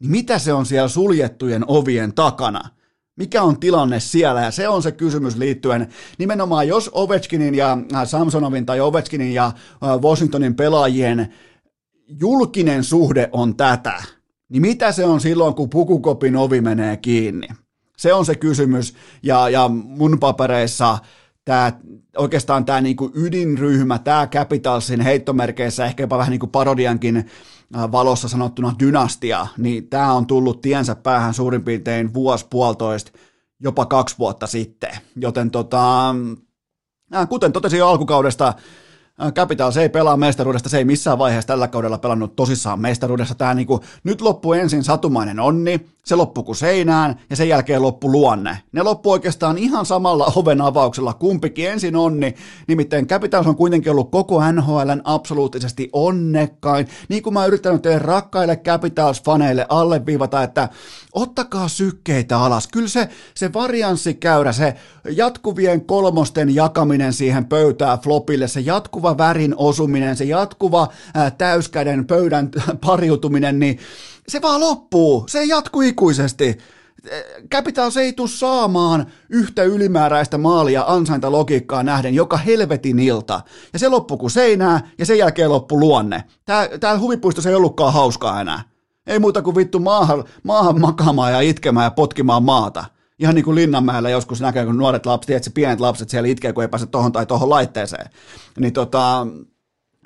niin mitä se on siellä suljettujen ovien takana? Mikä on tilanne siellä? Ja se on se kysymys liittyen nimenomaan, jos Ovechkinin ja äh, Samsonovin tai Ovechkinin ja äh, Washingtonin pelaajien julkinen suhde on tätä, niin mitä se on silloin, kun pukukopin ovi menee kiinni? Se on se kysymys, ja, ja mun papereissa tämä, oikeastaan tämä niinku ydinryhmä, tämä Capitalsin heittomerkeissä, ehkä jopa vähän niin kuin parodiankin valossa sanottuna dynastia, niin tämä on tullut tiensä päähän suurin piirtein vuosi puolitoista, jopa kaksi vuotta sitten. Joten tota, äh, kuten totesin jo alkukaudesta, Äh, Capitals ei pelaa mestaruudesta, se ei missään vaiheessa tällä kaudella pelannut tosissaan mestaruudessa. Tämä niin kuin, nyt loppu ensin satumainen onni, se loppu kuin seinään ja sen jälkeen loppu luonne. Ne loppu oikeastaan ihan samalla oven avauksella, kumpikin ensin onni, nimittäin Capitals on kuitenkin ollut koko NHLn absoluuttisesti onnekkain. Niin kuin mä oon yrittänyt teille rakkaille Capitals-faneille alleviivata, että ottakaa sykkeitä alas. Kyllä se, se varianssikäyrä, se jatkuvien kolmosten jakaminen siihen pöytään flopille, se jatkuva värin osuminen, se jatkuva ää, täyskäden pöydän pariutuminen, niin se vaan loppuu. Se jatkuu ikuisesti. Capitals ei tule saamaan yhtä ylimääräistä maalia ansaintalogiikkaa nähden joka helvetin ilta. Ja se loppuu kuin seinää, ja sen jälkeen loppu luonne. Tää, täällä huvipuistossa ei ollutkaan hauskaa enää. Ei muuta kuin vittu maahan, maahan makaamaan ja itkemään ja potkimaan maata. Ihan niin kuin Linnanmäellä joskus näkee, kun nuoret lapset, tiedätkö, pienet lapset siellä itkee, kun ei pääse tohon tai tohon laitteeseen. Niin tota,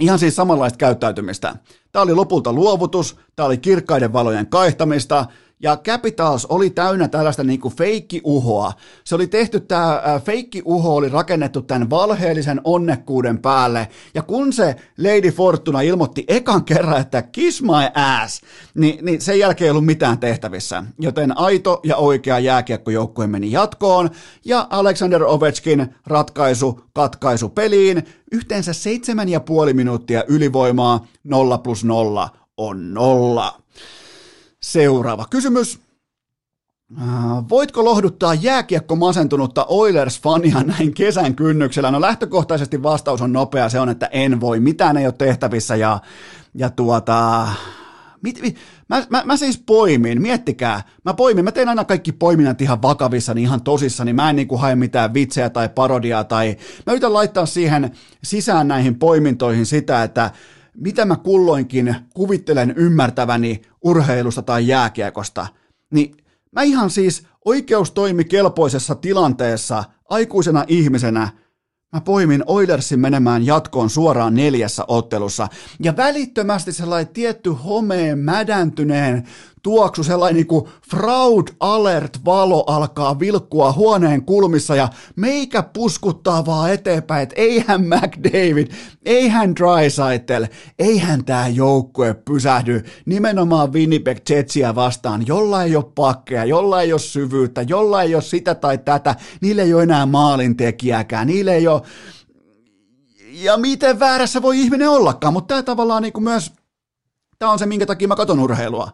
ihan siis samanlaista käyttäytymistä. Tämä oli lopulta luovutus, tämä oli kirkkaiden valojen kaihtamista, Ja Capitals oli täynnä tällaista niin kuin feikkiuhoa. Se oli tehty, tämä feikkiuho oli rakennettu tämän valheellisen onnekkuuden päälle. Ja kun se Lady Fortuna ilmoitti ekan kerran, että kiss my ass, niin, niin sen jälkeen ei ollut mitään tehtävissä. Joten aito ja oikea jääkiekkojoukkue meni jatkoon. Ja Alexander Ovechkin ratkaisu, katkaisu peliin. Yhteensä seitsemän ja puoli minuuttia ylivoimaa, nolla plus nolla on nolla. Seuraava kysymys. Äh, voitko lohduttaa jääkiekko masentunutta Oilers-fania näin kesän kynnyksellä? No lähtökohtaisesti vastaus on nopea, se on, että en voi, mitään ei ole tehtävissä ja, ja tuota, mit, mit, mä, mä, mä, siis poimin, miettikää, mä poimin, mä teen aina kaikki poiminnat ihan vakavissa, niin ihan tosissa, niin mä en niinku hae mitään vitsejä tai parodiaa tai mä yritän laittaa siihen sisään näihin poimintoihin sitä, että mitä mä kulloinkin kuvittelen ymmärtäväni urheilusta tai jääkiekosta, niin mä ihan siis oikeustoimikelpoisessa tilanteessa aikuisena ihmisenä Mä poimin Oilersin menemään jatkoon suoraan neljässä ottelussa. Ja välittömästi sellainen tietty homeen mädäntyneen tuoksu, sellainen niin kuin fraud alert valo alkaa vilkkua huoneen kulmissa ja meikä puskuttaa vaan eteenpäin, että eihän McDavid, eihän Drysaitel, eihän tämä joukkue pysähdy nimenomaan Winnipeg Jetsiä vastaan, jolla ei ole pakkeja, jolla ei ole syvyyttä, jolla ei ole sitä tai tätä, niillä ei ole enää maalintekijääkään, niillä ei ole ja miten väärässä voi ihminen ollakaan, mutta tämä tavallaan niin kuin myös, tämä on se, minkä takia mä katon urheilua.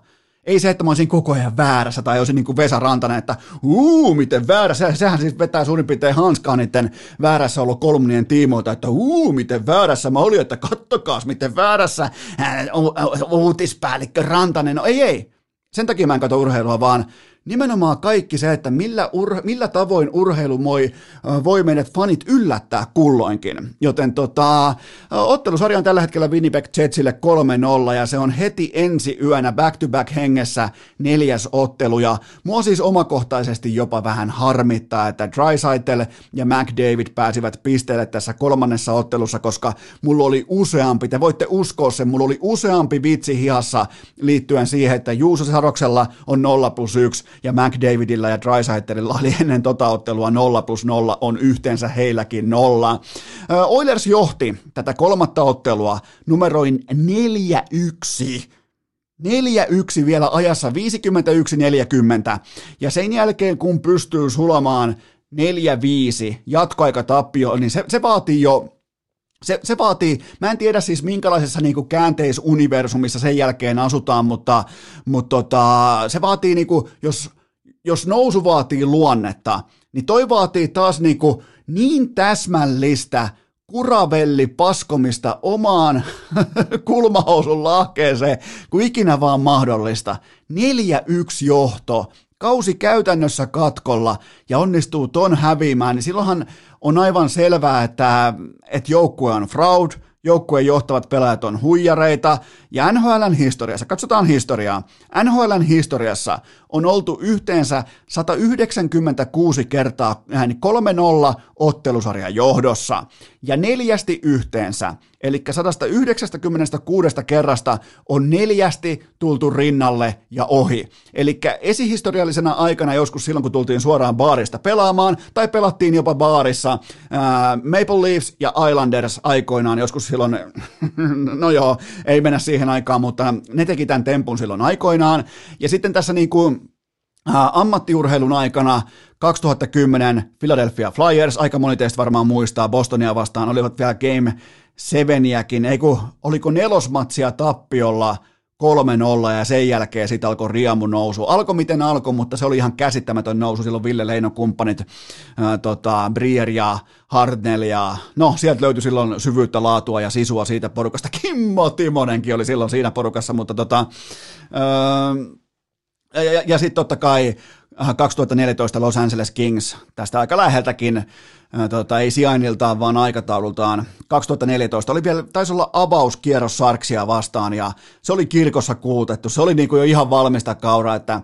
Ei se, että mä olisin koko ajan väärässä tai olisin niin kuin Vesa Rantanen, että uu, miten väärässä. Sehän siis vetää suurin piirtein hanskaa niiden väärässä ollut kolumnien tiimoilta, että uu, miten väärässä mä olin, että kattokaas, miten väärässä ää, uutispäällikkö Rantanen. No ei, ei. Sen takia mä en katso urheilua, vaan nimenomaan kaikki se, että millä, ur, millä tavoin urheilu voi, voi meidät fanit yllättää kulloinkin. Joten tota, ottelusarja on tällä hetkellä Winnipeg Jetsille 3-0 ja se on heti ensi yönä back-to-back hengessä neljäs ottelu ja mua siis omakohtaisesti jopa vähän harmittaa, että Drysaitel ja McDavid pääsivät pisteelle tässä kolmannessa ottelussa, koska mulla oli useampi, te voitte uskoa sen, mulla oli useampi vitsi hihassa liittyen siihen, että Juuso Saroksella on 0 plus 1 ja McDavidilla ja Drysaitelilla oli ennen tota ottelua 0 plus 0 on yhteensä heilläkin nolla. Oilers johti tätä kolmatta ottelua numeroin 4-1. 4-1 vielä ajassa 51-40, ja sen jälkeen kun pystyy sulamaan 4-5 jatkoaikatappio, niin se, se vaatii jo se, se vaatii, mä en tiedä siis minkälaisessa niin kuin käänteisuniversumissa sen jälkeen asutaan, mutta, mutta tota, se vaatii, niin kuin, jos, jos nousu vaatii luonnetta, niin toi vaatii taas niin, kuin, niin täsmällistä kuravelli paskomista omaan kulmahousun lahkeeseen kuin ikinä vaan mahdollista. 4-1 johto, kausi käytännössä katkolla ja onnistuu ton häviämään, niin silloinhan on aivan selvää, että, että joukkue on fraud, joukkueen johtavat pelaajat on huijareita, ja NHLn historiassa, katsotaan historiaa, NHLn historiassa on oltu yhteensä 196 kertaa 3-0 ottelusarjan johdossa, ja neljästi yhteensä, eli 196 kerrasta on neljästi tultu rinnalle ja ohi. Eli esihistoriallisena aikana joskus silloin, kun tultiin suoraan baarista pelaamaan, tai pelattiin jopa baarissa, ää, Maple Leafs ja Islanders aikoinaan, joskus silloin, no joo, ei mennä siihen aikaan, mutta ne teki tämän tempun silloin aikoinaan, ja sitten tässä niin kuin ammattiurheilun aikana 2010 Philadelphia Flyers, aika moni teistä varmaan muistaa, Bostonia vastaan olivat vielä Game 7 ei kun, oliko nelosmatsia tappiolla 3-0 ja sen jälkeen sitten alkoi riamu nousu. Alko miten alkoi, mutta se oli ihan käsittämätön nousu. Silloin Ville Leinon kumppanit, ää, tota, Brier ja Hardnell ja no sieltä löytyi silloin syvyyttä, laatua ja sisua siitä porukasta. Kimmo Timonenkin oli silloin siinä porukassa, mutta tota, ää, ja, ja, ja sitten totta kai 2014 Los Angeles Kings, tästä aika läheltäkin, tota, ei sijainniltaan, vaan aikataulultaan. 2014 oli vielä, taisi olla avauskierros Sarksia vastaan, ja se oli kirkossa kuutettu. Se oli niin kuin jo ihan valmista kauraa, että äh,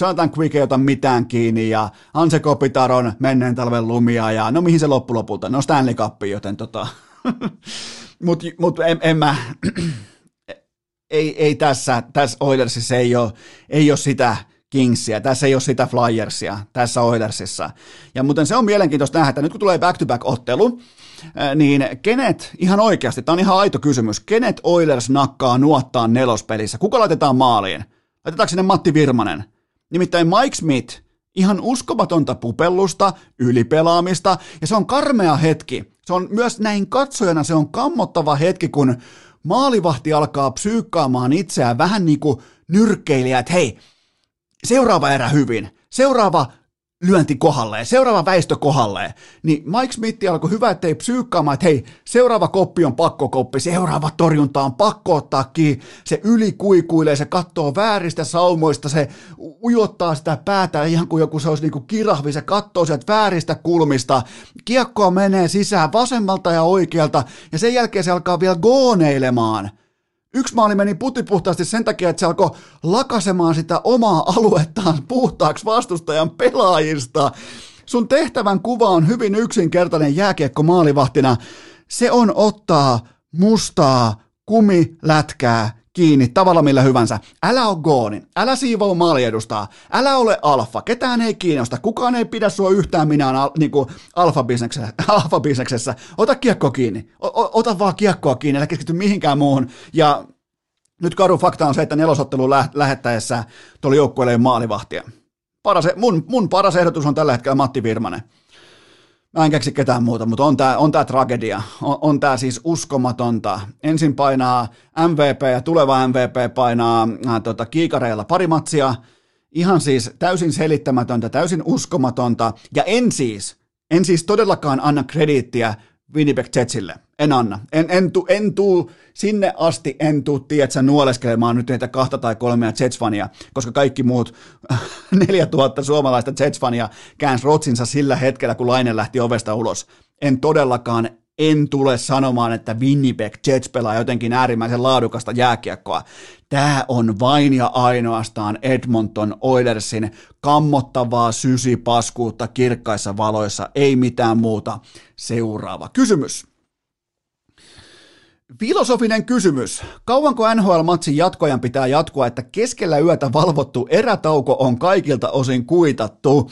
Jonathan Quick ei ota mitään kiinni, ja Anse Kopitaron menneen talven lumia, ja no mihin se loppu lopulta? No Stanley Cup, joten tota... Mutta mut en, en mä ei, ei tässä, tässä Oilersissa ei ole, ei ole sitä Kingsia, tässä ei ole sitä Flyersia, tässä Oilersissa. Ja muuten se on mielenkiintoista nähdä, että nyt kun tulee back-to-back-ottelu, niin kenet, ihan oikeasti, tämä on ihan aito kysymys, kenet Oilers nakkaa nuottaan nelospelissä? Kuka laitetaan maaliin? Laitetaanko sinne Matti Virmanen? Nimittäin Mike Smith, ihan uskomatonta pupellusta, ylipelaamista, ja se on karmea hetki. Se on myös näin katsojana, se on kammottava hetki, kun maalivahti alkaa psyykkaamaan itseään vähän niin kuin nyrkkeilijä, että hei, seuraava erä hyvin, seuraava lyönti kohalleen, seuraava väistö kohalleen, niin Mike Smith alkoi hyvä, ettei psyykkaamaan, että hei, seuraava koppi on pakkokoppi, seuraava torjunta on pakko ottaa kiinni, se ylikuikuilee, se katsoo vääristä saumoista, se ujottaa sitä päätä ihan kuin joku se olisi niinku kirahvi, se katsoo sieltä vääristä kulmista, kiekkoa menee sisään vasemmalta ja oikealta, ja sen jälkeen se alkaa vielä gooneilemaan – Yksi maali meni putipuhtaasti sen takia, että se alkoi lakasemaan sitä omaa aluettaan puhtaaksi vastustajan pelaajista. Sun tehtävän kuva on hyvin yksinkertainen jääkiekko maalivahtina. Se on ottaa mustaa kumilätkää kiinni tavalla millä hyvänsä. Älä ole gooni, älä siivoo maaliedustaa, älä ole alfa, ketään ei kiinnosta, kukaan ei pidä sua yhtään minään al, niin alfa-bisneksessä, alfa-bisneksessä. Ota kiekko kiinni, o, ota vaan kiekkoa kiinni, älä keskity mihinkään muuhun. Ja nyt karu fakta on se, että nelosottelun lä- lähettäessä tuli joukkueelle maalivahtia. Paras, mun, mun paras ehdotus on tällä hetkellä Matti Virmanen. Mä en keksi ketään muuta, mutta on tämä on tää tragedia. On, on tämä siis uskomatonta. Ensin painaa MVP ja tuleva MVP painaa äh, tota, kiikareilla pari matsia. Ihan siis täysin selittämätöntä, täysin uskomatonta. Ja en siis, en siis todellakaan anna krediittiä Winnipeg Jetsille. En anna. En, en, tu, en tuu sinne asti, en tuu, tiedätkö, nuoleskelemaan nyt niitä kahta tai kolmea Jets-fania, koska kaikki muut 4000 suomalaista Jets-fania käänsi rotsinsa sillä hetkellä, kun Laine lähti ovesta ulos. En todellakaan en tule sanomaan, että Winnipeg Jets pelaa jotenkin äärimmäisen laadukasta jääkiekkoa. Tämä on vain ja ainoastaan Edmonton Oilersin kammottavaa sysipaskuutta kirkkaissa valoissa, ei mitään muuta. Seuraava kysymys. Filosofinen kysymys. Kauanko NHL-matsin jatkojan pitää jatkua, että keskellä yötä valvottu erätauko on kaikilta osin kuitattu?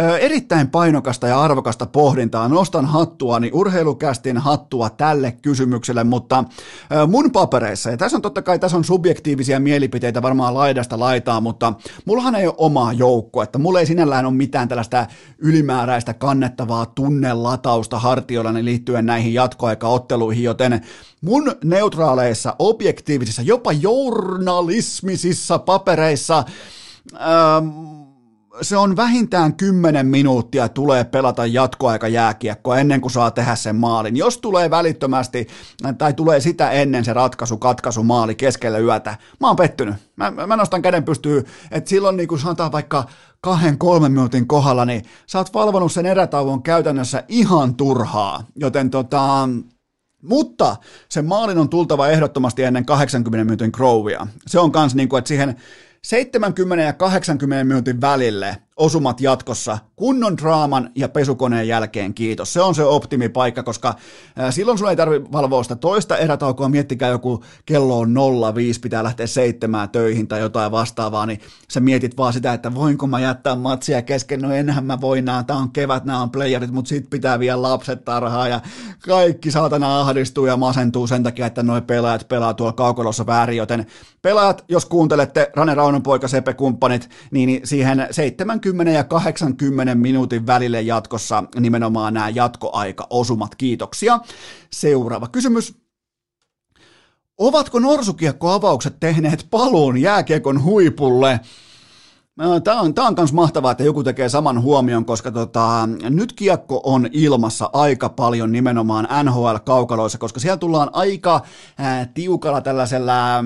Ö, erittäin painokasta ja arvokasta pohdintaa. Nostan hattuani, urheilukästin hattua tälle kysymykselle, mutta ö, mun papereissa, ja tässä on totta kai tässä on subjektiivisia mielipiteitä varmaan laidasta laitaa, mutta mullahan ei ole omaa joukkoa, että mulla ei sinällään ole mitään tällaista ylimääräistä kannettavaa tunnelatausta hartioillani liittyen näihin jatkoaikaotteluihin, joten mun neutraaleissa, objektiivisissa, jopa journalismisissa papereissa ähm, se on vähintään 10 minuuttia tulee pelata jatkoaika jääkiekkoa ennen kuin saa tehdä sen maalin. Jos tulee välittömästi tai tulee sitä ennen se ratkaisu, katkaisu, maali keskellä yötä, mä oon pettynyt. Mä, mä nostan käden pystyy, että silloin niin kuin sanotaan vaikka kahden, kolmen minuutin kohdalla, niin sä oot valvonut sen erätauon käytännössä ihan turhaa. Joten tota, mutta se maalin on tultava ehdottomasti ennen 80 minuutin crowia. Se on kans niin kuin, että siihen 70 ja 80 minuutin välille osumat jatkossa kunnon draaman ja pesukoneen jälkeen kiitos. Se on se optimipaikka, koska silloin sun ei tarvitse valvoa sitä toista erätaukoa, miettikää joku kello on 05, pitää lähteä seitsemään töihin tai jotain vastaavaa, niin sä mietit vaan sitä, että voinko mä jättää matsia kesken, no enhän mä voi nää, tää on kevät, nämä on playerit, mutta sit pitää vielä lapset tarhaa ja kaikki saatana ahdistuu ja masentuu sen takia, että noi pelaajat pelaa tuolla kaukolossa väärin, joten pelaajat, jos kuuntelette Rane Raunon poika Sepe kumppanit, niin siihen 70 70 ja 80 minuutin välille jatkossa nimenomaan nämä jatkoaika-osumat. Kiitoksia. Seuraava kysymys. Ovatko norsukiekko-avaukset tehneet paluun jääkiekon huipulle? Tämä on, tämä on myös mahtavaa, että joku tekee saman huomion, koska tota, nyt kiekko on ilmassa aika paljon nimenomaan NHL-kaukaloissa, koska siellä tullaan aika ää, tiukalla tällaisella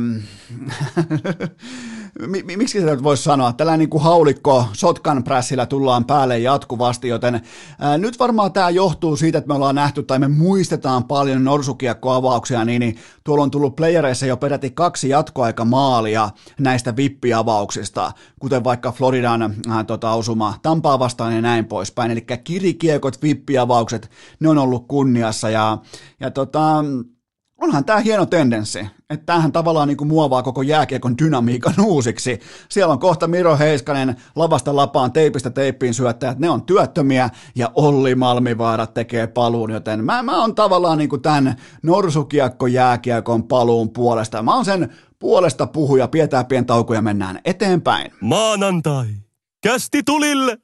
miksi se voisi sanoa, tällainen niin kuin haulikko shotgun pressillä tullaan päälle jatkuvasti, joten ää, nyt varmaan tämä johtuu siitä, että me ollaan nähty tai me muistetaan paljon norsukiekkoavauksia, niin, niin tuolla on tullut playereissa jo peräti kaksi jatkoaikamaalia näistä vippiavauksista, kuten vaikka Floridan ää, tota, osuma Tampaa vastaan ja näin poispäin, eli kirikiekot, vippiavaukset, ne on ollut kunniassa ja, ja tota, onhan tämä hieno tendenssi, että tämähän tavallaan niin kuin muovaa koko jääkiekon dynamiikan uusiksi. Siellä on kohta Miro Heiskanen lavasta lapaan, teipistä teippiin syöttäjät, ne on työttömiä ja Olli Malmivaara tekee paluun, joten mä, mä oon tavallaan niin kuin tämän norsukiekko jääkiekon paluun puolesta. Mä oon sen puolesta puhuja, pidetään pieni tauko ja mennään eteenpäin. Maanantai. Kästi tulille.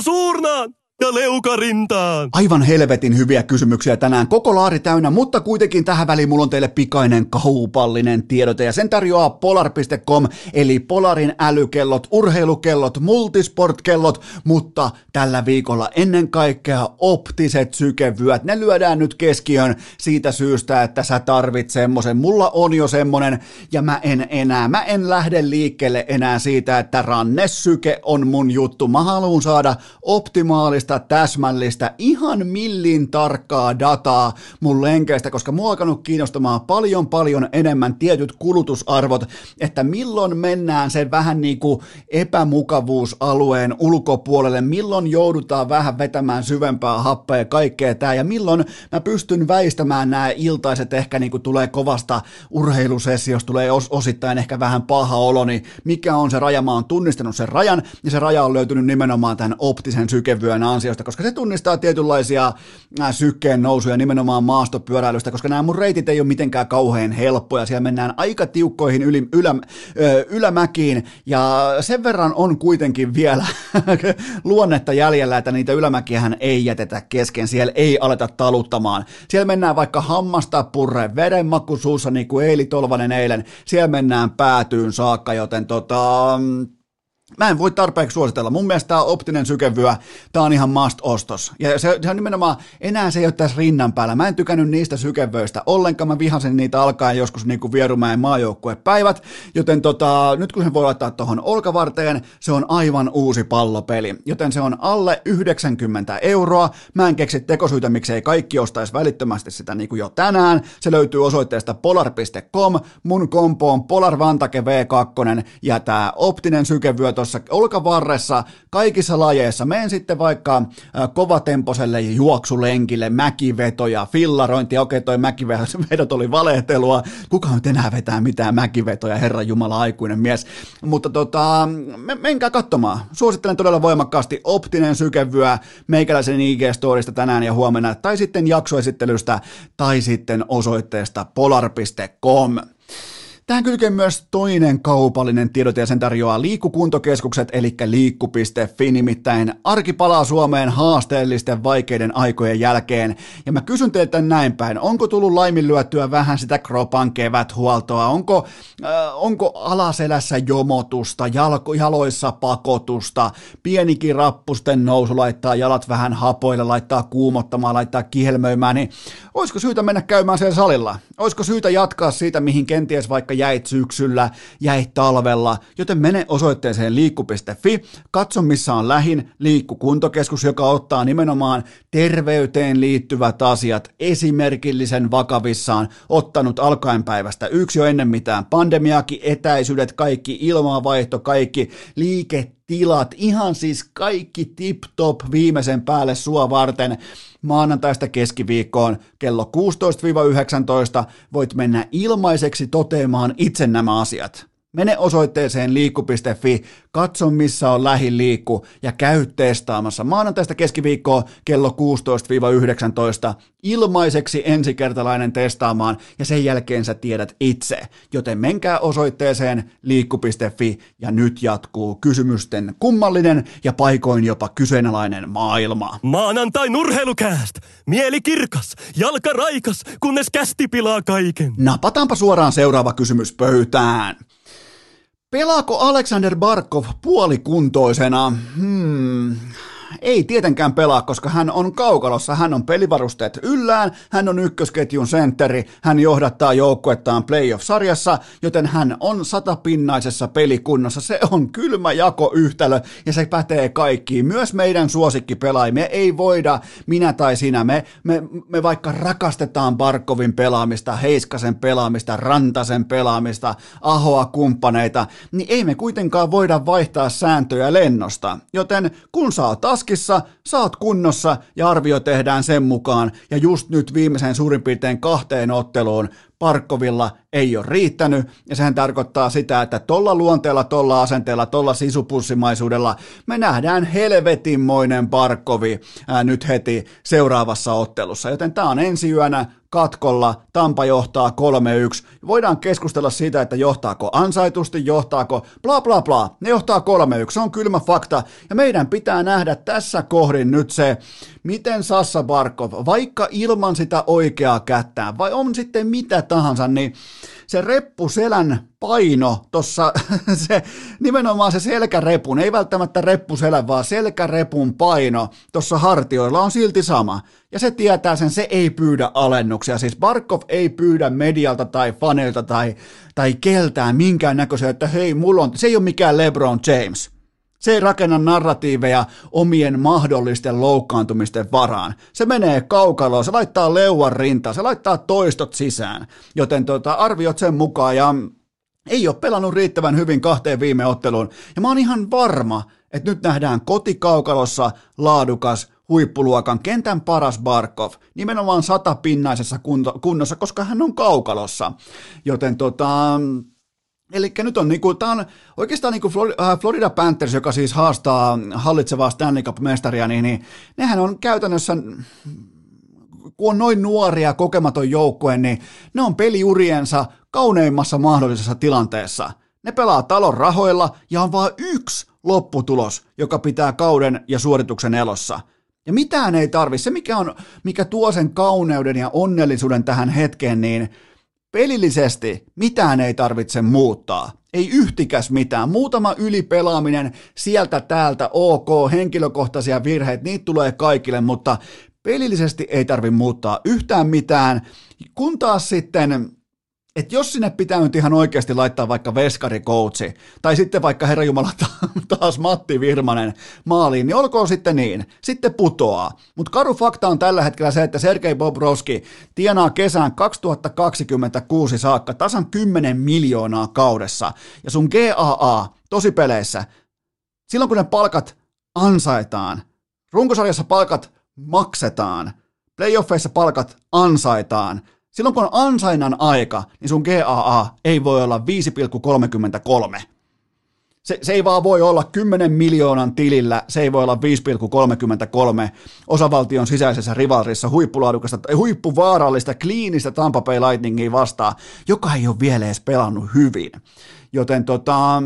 Suurnaan ja leukarintaan. Aivan helvetin hyviä kysymyksiä tänään. Koko laari täynnä, mutta kuitenkin tähän väliin mulla on teille pikainen kaupallinen tiedote ja sen tarjoaa polar.com eli Polarin älykellot, urheilukellot, multisportkellot, mutta tällä viikolla ennen kaikkea optiset sykevyöt. Ne lyödään nyt keskiön siitä syystä, että sä tarvit semmosen. Mulla on jo semmonen ja mä en enää, mä en lähde liikkeelle enää siitä, että rannesyke on mun juttu. Mä haluan saada optimaalista tarkasta, täsmällistä, ihan millin tarkkaa dataa mun lenkeistä, koska mua alkanut kiinnostamaan paljon paljon enemmän tietyt kulutusarvot, että milloin mennään sen vähän niin kuin epämukavuusalueen ulkopuolelle, milloin joudutaan vähän vetämään syvempää happea ja kaikkea tää, ja milloin mä pystyn väistämään nämä iltaiset, ehkä niin kuin tulee kovasta urheilusessiosta, tulee os- osittain ehkä vähän paha olo, niin mikä on se raja, mä oon tunnistanut sen rajan, ja se raja on löytynyt nimenomaan tämän optisen sykevyön ansiosta, koska se tunnistaa tietynlaisia sykkeen nousuja nimenomaan maastopyöräilystä, koska nämä mun reitit ei ole mitenkään kauhean helppoja, siellä mennään aika tiukkoihin yli, ylä, ylämäkiin, ja sen verran on kuitenkin vielä luonnetta jäljellä, että niitä ylämäkiähän ei jätetä kesken, siellä ei aleta taluttamaan. Siellä mennään vaikka hammasta purre, vedenmakku suussa, niin kuin Eili Tolvanen eilen, siellä mennään päätyyn saakka, joten tota, Mä en voi tarpeeksi suositella. Mun mielestä tämä optinen sykevyö, tämä on ihan must-ostos. Ja se, se on nimenomaan, enää se ei ole tässä rinnan päällä. Mä en tykännyt niistä sykevöistä ollenkaan. Mä vihasin niitä alkaen joskus niin kuin Vierumäen maajoukkuepäivät. Joten tota, nyt kun se voi laittaa tuohon olkavarteen, se on aivan uusi pallopeli. Joten se on alle 90 euroa. Mä en keksi tekosyitä, miksei kaikki ostaisi välittömästi sitä niin kuin jo tänään. Se löytyy osoitteesta polar.com. Mun kompo on Polar Vantake V2 ja tämä optinen sykevyö tuossa olkavarressa kaikissa lajeissa. Menen sitten vaikka kovatemposelle juoksulenkille, mäkivetoja, fillarointia. Okei, toi mäkivedot oli valehtelua. Kuka nyt enää vetää mitään mäkivetoja, Herra Jumala, aikuinen mies. Mutta tota, menkää katsomaan. Suosittelen todella voimakkaasti optinen sykevyö meikäläisen IG-storista tänään ja huomenna, tai sitten jaksoesittelystä, tai sitten osoitteesta polar.com. Tähän kylkee myös toinen kaupallinen tiedote ja sen tarjoaa liikkukuntokeskukset eli liikku.fi, nimittäin arki palaa Suomeen haasteellisten vaikeiden aikojen jälkeen. Ja mä kysyn teiltä näin päin, onko tullut laiminlyötyä vähän sitä kropan keväthuoltoa, onko, äh, onko alaselässä jomotusta, jalko, jaloissa pakotusta, pienikin rappusten nousu laittaa jalat vähän hapoille, laittaa kuumottamaan, laittaa kihelmöimään, niin olisiko syytä mennä käymään siellä salilla? Olisiko syytä jatkaa siitä, mihin kenties vaikka jäit syksyllä, jäit talvella, joten mene osoitteeseen liikku.fi, katso missä on lähin liikkukuntokeskus, joka ottaa nimenomaan terveyteen liittyvät asiat esimerkillisen vakavissaan, ottanut alkaen päivästä yksi jo ennen mitään pandemiakin, etäisyydet, kaikki ilmavaihto, kaikki liike tilat, ihan siis kaikki tip-top viimeisen päälle sua varten. Maanantaista keskiviikkoon kello 16-19 voit mennä ilmaiseksi toteamaan itse nämä asiat. Mene osoitteeseen liikku.fi, katso missä on lähiliikku ja käy testaamassa maanantaista keskiviikkoa kello 16-19 ilmaiseksi ensikertalainen testaamaan ja sen jälkeen sä tiedät itse. Joten menkää osoitteeseen liikku.fi ja nyt jatkuu kysymysten kummallinen ja paikoin jopa kyseenalainen maailma. Maanantai nurheilukääst! Mieli kirkas, jalka raikas, kunnes kästi pilaa kaiken. Napataanpa suoraan seuraava kysymys pöytään. Pelaako Alexander Barkov puolikuntoisena? Hmm, ei tietenkään pelaa, koska hän on kaukalossa, hän on pelivarusteet yllään, hän on ykkösketjun sentteri, hän johdattaa joukkuettaan playoff-sarjassa, joten hän on satapinnaisessa pelikunnossa. Se on kylmä jakoyhtälö ja se pätee kaikkiin. Myös meidän suosikkipelaajimme ei voida, minä tai sinä, me, me, me vaikka rakastetaan Barkovin pelaamista, Heiskasen pelaamista, Rantasen pelaamista, Ahoa kumppaneita, niin ei me kuitenkaan voida vaihtaa sääntöjä lennosta. Joten kun saa tas paskissa, saat kunnossa ja arvio tehdään sen mukaan. Ja just nyt viimeiseen suurin piirtein kahteen otteluun Parkkovilla ei ole riittänyt, ja sehän tarkoittaa sitä, että tolla luonteella, tolla asenteella, tolla sisupussimaisuudella me nähdään helvetinmoinen Parkkovi ää, nyt heti seuraavassa ottelussa, joten tämä on ensi yönä katkolla, Tampa johtaa 3-1. Voidaan keskustella siitä, että johtaako ansaitusti, johtaako bla bla bla. Ne johtaa 3-1, se on kylmä fakta. Ja meidän pitää nähdä tässä kohdin nyt se, miten Sassa Barkov, vaikka ilman sitä oikeaa kättää, vai on sitten mitä tahansa, niin se reppuselän paino tuossa, se, nimenomaan se selkärepun, ei välttämättä reppuselän, vaan selkärepun paino tuossa hartioilla on silti sama. Ja se tietää sen, se ei pyydä alennuksia. Siis Barkov ei pyydä medialta tai faneilta tai, tai keltään minkään näköisiä, että hei, mulla on, se ei ole mikään LeBron James. Se ei rakenna narratiiveja omien mahdollisten loukkaantumisten varaan. Se menee kaukaloon, se laittaa leuan rintaan, se laittaa toistot sisään. Joten tota, arviot sen mukaan ja ei ole pelannut riittävän hyvin kahteen viime otteluun. Ja mä oon ihan varma, että nyt nähdään kotikaukalossa laadukas huippuluokan kentän paras Barkov, nimenomaan satapinnaisessa kunnossa, koska hän on kaukalossa. Joten tota, Eli nyt on, niinku, tää on oikeastaan niinku äh, Florida Panthers, joka siis haastaa hallitsevaa Stanley Cup-mestaria, niin, niin nehän on käytännössä, kun on noin nuoria, kokematon joukkue, niin ne on peliuriensa kauneimmassa mahdollisessa tilanteessa. Ne pelaa talon rahoilla ja on vain yksi lopputulos, joka pitää kauden ja suorituksen elossa. Ja mitään ei tarvi. Se, mikä, on, mikä tuo sen kauneuden ja onnellisuuden tähän hetkeen, niin Pelillisesti mitään ei tarvitse muuttaa. Ei yhtikäs mitään. Muutama ylipelaaminen sieltä täältä, ok, henkilökohtaisia virheitä, niitä tulee kaikille, mutta pelillisesti ei tarvitse muuttaa yhtään mitään. Kun taas sitten että jos sinne pitää nyt ihan oikeasti laittaa vaikka veskarikoutsi, tai sitten vaikka Herra Jumala taas Matti Virmanen maaliin, niin olkoon sitten niin. Sitten putoaa. Mutta karu fakta on tällä hetkellä se, että Sergei Bobrovski tienaa kesään 2026 saakka tasan 10 miljoonaa kaudessa. Ja sun GAA tosipeleissä, silloin kun ne palkat ansaitaan, runkosarjassa palkat maksetaan, playoffeissa palkat ansaitaan, Silloin kun on ansainnan aika, niin sun GAA ei voi olla 5,33. Se, se ei vaan voi olla 10 miljoonan tilillä, se ei voi olla 5,33 osavaltion sisäisessä rivalrissa huippulaadukasta, huippuvaarallista, kliinistä Tampa Bay Lightningia vastaan, joka ei ole vielä edes pelannut hyvin. Joten tota,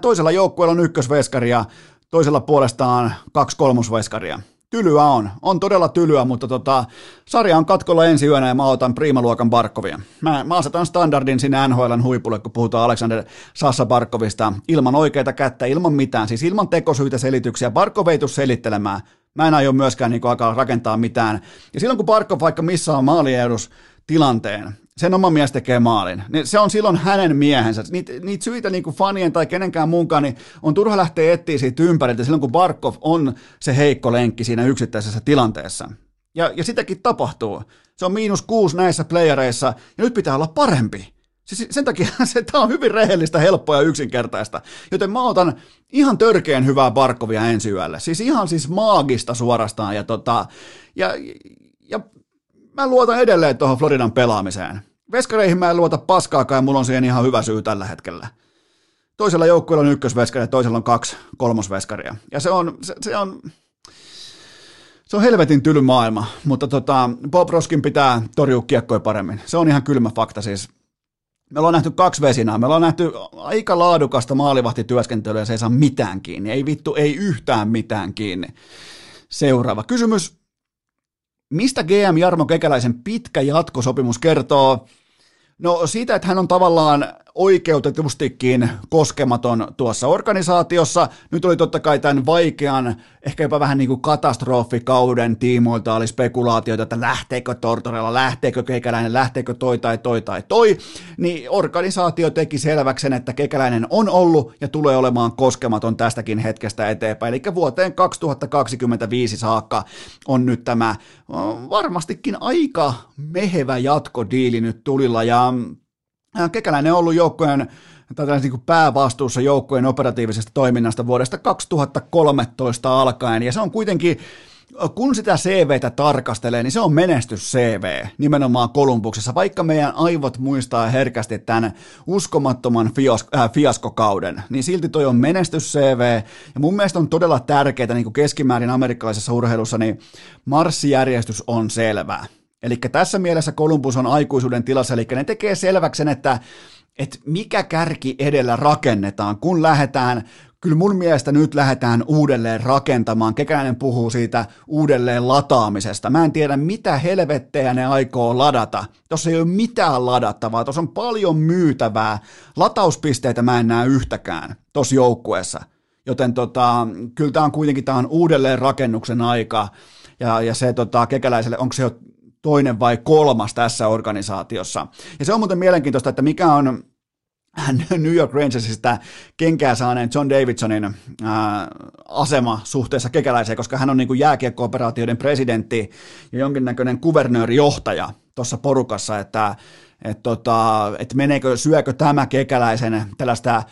toisella joukkueella on ykkösveskari ja toisella puolestaan kaksi kolmosveskaria tylyä on. On todella tylyä, mutta tota, sarja on katkolla ensi yönä ja mä otan priimaluokan Barkovia. Mä, mä asetan standardin sinne NHLn huipulle, kun puhutaan Alexander Sassa Barkovista. Ilman oikeita kättä, ilman mitään, siis ilman tekosyitä selityksiä. Barkov ei selittelemään. Mä en aio myöskään niin alkaa rakentaa mitään. Ja silloin kun Barkov vaikka missä on maaliedus tilanteen, sen oma mies tekee maalin. Niin se on silloin hänen miehensä. Niitä, niitä syitä niin kuin fanien tai kenenkään muunkaan, niin on turha lähteä etsiä siitä ympäriltä silloin, kun Barkov on se heikko lenkki siinä yksittäisessä tilanteessa. Ja, ja sitäkin tapahtuu. Se on miinus kuusi näissä playereissa, ja nyt pitää olla parempi. Siis sen takia se, tämä on hyvin rehellistä, helppoa ja yksinkertaista. Joten mä otan ihan törkeän hyvää Barkovia ensi yölle. Siis ihan siis maagista suorastaan. Ja, tota, ja, ja mä luotan edelleen tuohon Floridan pelaamiseen. Veskareihin mä en luota paskaakaan ja mulla on siihen ihan hyvä syy tällä hetkellä. Toisella joukkueella on ykkösveskari ja toisella on kaksi kolmosveskaria. Ja se on, se, se on, se on helvetin tyly maailma, mutta tota, Bob Roskin pitää torjua kiekkoja paremmin. Se on ihan kylmä fakta siis. Me ollaan nähty kaksi vesinää, me ollaan nähty aika laadukasta maalivahtityöskentelyä se ei saa mitään kiinni. Ei vittu, ei yhtään mitään kiinni. Seuraava kysymys. Mistä GM Jarmo Kekäläisen pitkä jatkosopimus kertoo? No siitä, että hän on tavallaan oikeutetustikin koskematon tuossa organisaatiossa. Nyt oli totta kai tämän vaikean, ehkä jopa vähän niin kuin katastrofikauden tiimoilta oli spekulaatioita, että lähteekö Tortorella, lähteekö Kekäläinen, lähteekö toi tai toi tai toi. Niin organisaatio teki selväksen, että Kekäläinen on ollut ja tulee olemaan koskematon tästäkin hetkestä eteenpäin. Eli vuoteen 2025 saakka on nyt tämä varmastikin aika mehevä jatkodiili nyt tulilla ja Kekäläinen on ollut joukkojen niin kuin päävastuussa joukkueen operatiivisesta toiminnasta vuodesta 2013 alkaen, ja se on kuitenkin kun sitä CVtä tarkastelee, niin se on menestys CV nimenomaan Kolumbuksessa, vaikka meidän aivot muistaa herkästi tämän uskomattoman fiasko, äh, fiaskokauden, niin silti toi on menestys CV, ja mun mielestä on todella tärkeää niin kuin keskimäärin amerikkalaisessa urheilussa, niin marssijärjestys on selvä. Eli tässä mielessä Kolumbus on aikuisuuden tilassa, eli ne tekee selväksi sen, että että mikä kärki edellä rakennetaan, kun lähdetään kyllä mun mielestä nyt lähdetään uudelleen rakentamaan. Kekäinen puhuu siitä uudelleen lataamisesta. Mä en tiedä, mitä helvettejä ne aikoo ladata. Tuossa ei ole mitään ladattavaa, tuossa on paljon myytävää. Latauspisteitä mä en näe yhtäkään tuossa joukkueessa. Joten tota, kyllä tämä on kuitenkin tää on uudelleen rakennuksen aika. Ja, ja se tota, kekäläiselle, onko se jo toinen vai kolmas tässä organisaatiossa. Ja se on muuten mielenkiintoista, että mikä on New York Rangersista kenkää saaneen John Davidsonin ää, asema suhteessa kekäläiseen, koska hän on niin kuin jääkiekko-operaatioiden presidentti ja jonkinnäköinen kuvernöörijohtaja tuossa porukassa, että et tota, et meneekö, syökö tämä kekäläisen tällaista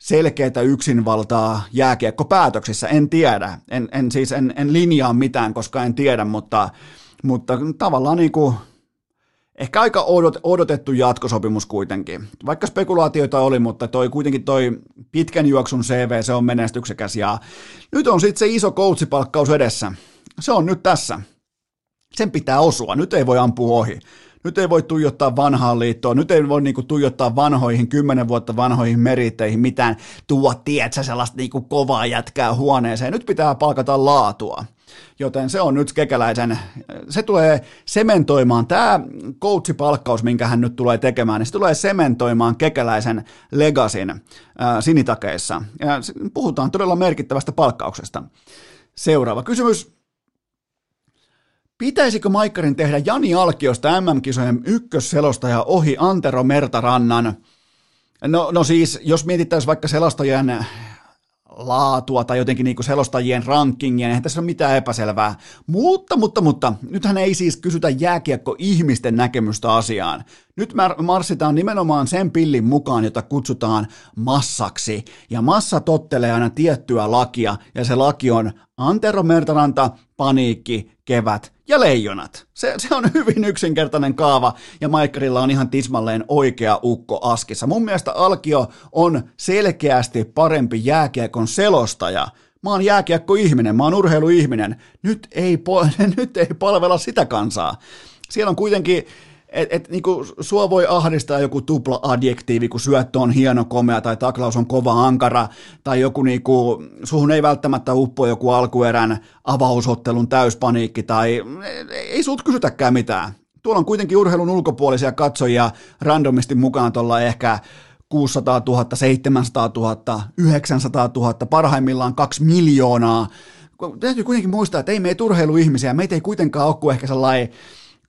selkeää yksinvaltaa jääkiekkopäätöksissä, en tiedä. En, en siis en, en linjaa mitään, koska en tiedä, mutta, mutta tavallaan niin kuin Ehkä aika odot, odotettu jatkosopimus kuitenkin. Vaikka spekulaatioita oli, mutta toi kuitenkin toi pitkän juoksun CV, se on menestyksekäs ja nyt on sitten se iso coachipalkkaus edessä. Se on nyt tässä. Sen pitää osua, nyt ei voi ampua ohi. Nyt ei voi tuijottaa vanhaan liittoon, nyt ei voi niinku tuijottaa vanhoihin, kymmenen vuotta vanhoihin meritteihin mitään, tuo, tietsä, sellaista niinku kovaa jätkää huoneeseen. Nyt pitää palkata laatua. Joten se on nyt kekäläisen, se tulee sementoimaan, tämä coachipalkkaus, minkä hän nyt tulee tekemään, niin se tulee sementoimaan kekäläisen legasin ää, sinitakeissa. Ja puhutaan todella merkittävästä palkkauksesta. Seuraava kysymys. Pitäisikö Maikkarin tehdä Jani Alkiosta MM-kisojen ykkösselostaja ohi Antero Mertarannan? No, no siis, jos mietittäisiin vaikka selostajien laatua tai jotenkin niin selostajien rankingia, eihän tässä ole mitään epäselvää. Mutta, mutta, mutta, nythän ei siis kysytä jääkiekko-ihmisten näkemystä asiaan. Nyt marssitaan nimenomaan sen pillin mukaan, jota kutsutaan massaksi. Ja massa tottelee aina tiettyä lakia, ja se laki on Antero Mertaranta, Paniikki, Kevät ja Leijonat. Se, se on hyvin yksinkertainen kaava, ja Maikkarilla on ihan tismalleen oikea ukko askissa. Mun mielestä Alkio on selkeästi parempi jääkiekon selostaja. Mä oon jääkiekko-ihminen, mä oon urheiluihminen. Nyt ei, nyt ei palvella sitä kansaa. Siellä on kuitenkin että et, niinku, sua voi ahdistaa joku tupla adjektiivi, kun syöttö on hieno, komea tai taklaus on kova, ankara, tai joku niinku, suhun ei välttämättä uppo joku alkuerän avausottelun täyspaniikki, tai ei sut kysytäkään mitään. Tuolla on kuitenkin urheilun ulkopuolisia katsojia randomisti mukaan tuolla ehkä 600 000, 700 000, 900 000, parhaimmillaan 2 miljoonaa. Täytyy kuitenkin muistaa, että ei meitä urheiluihmisiä, meitä ei kuitenkaan ole kuin ehkä sellainen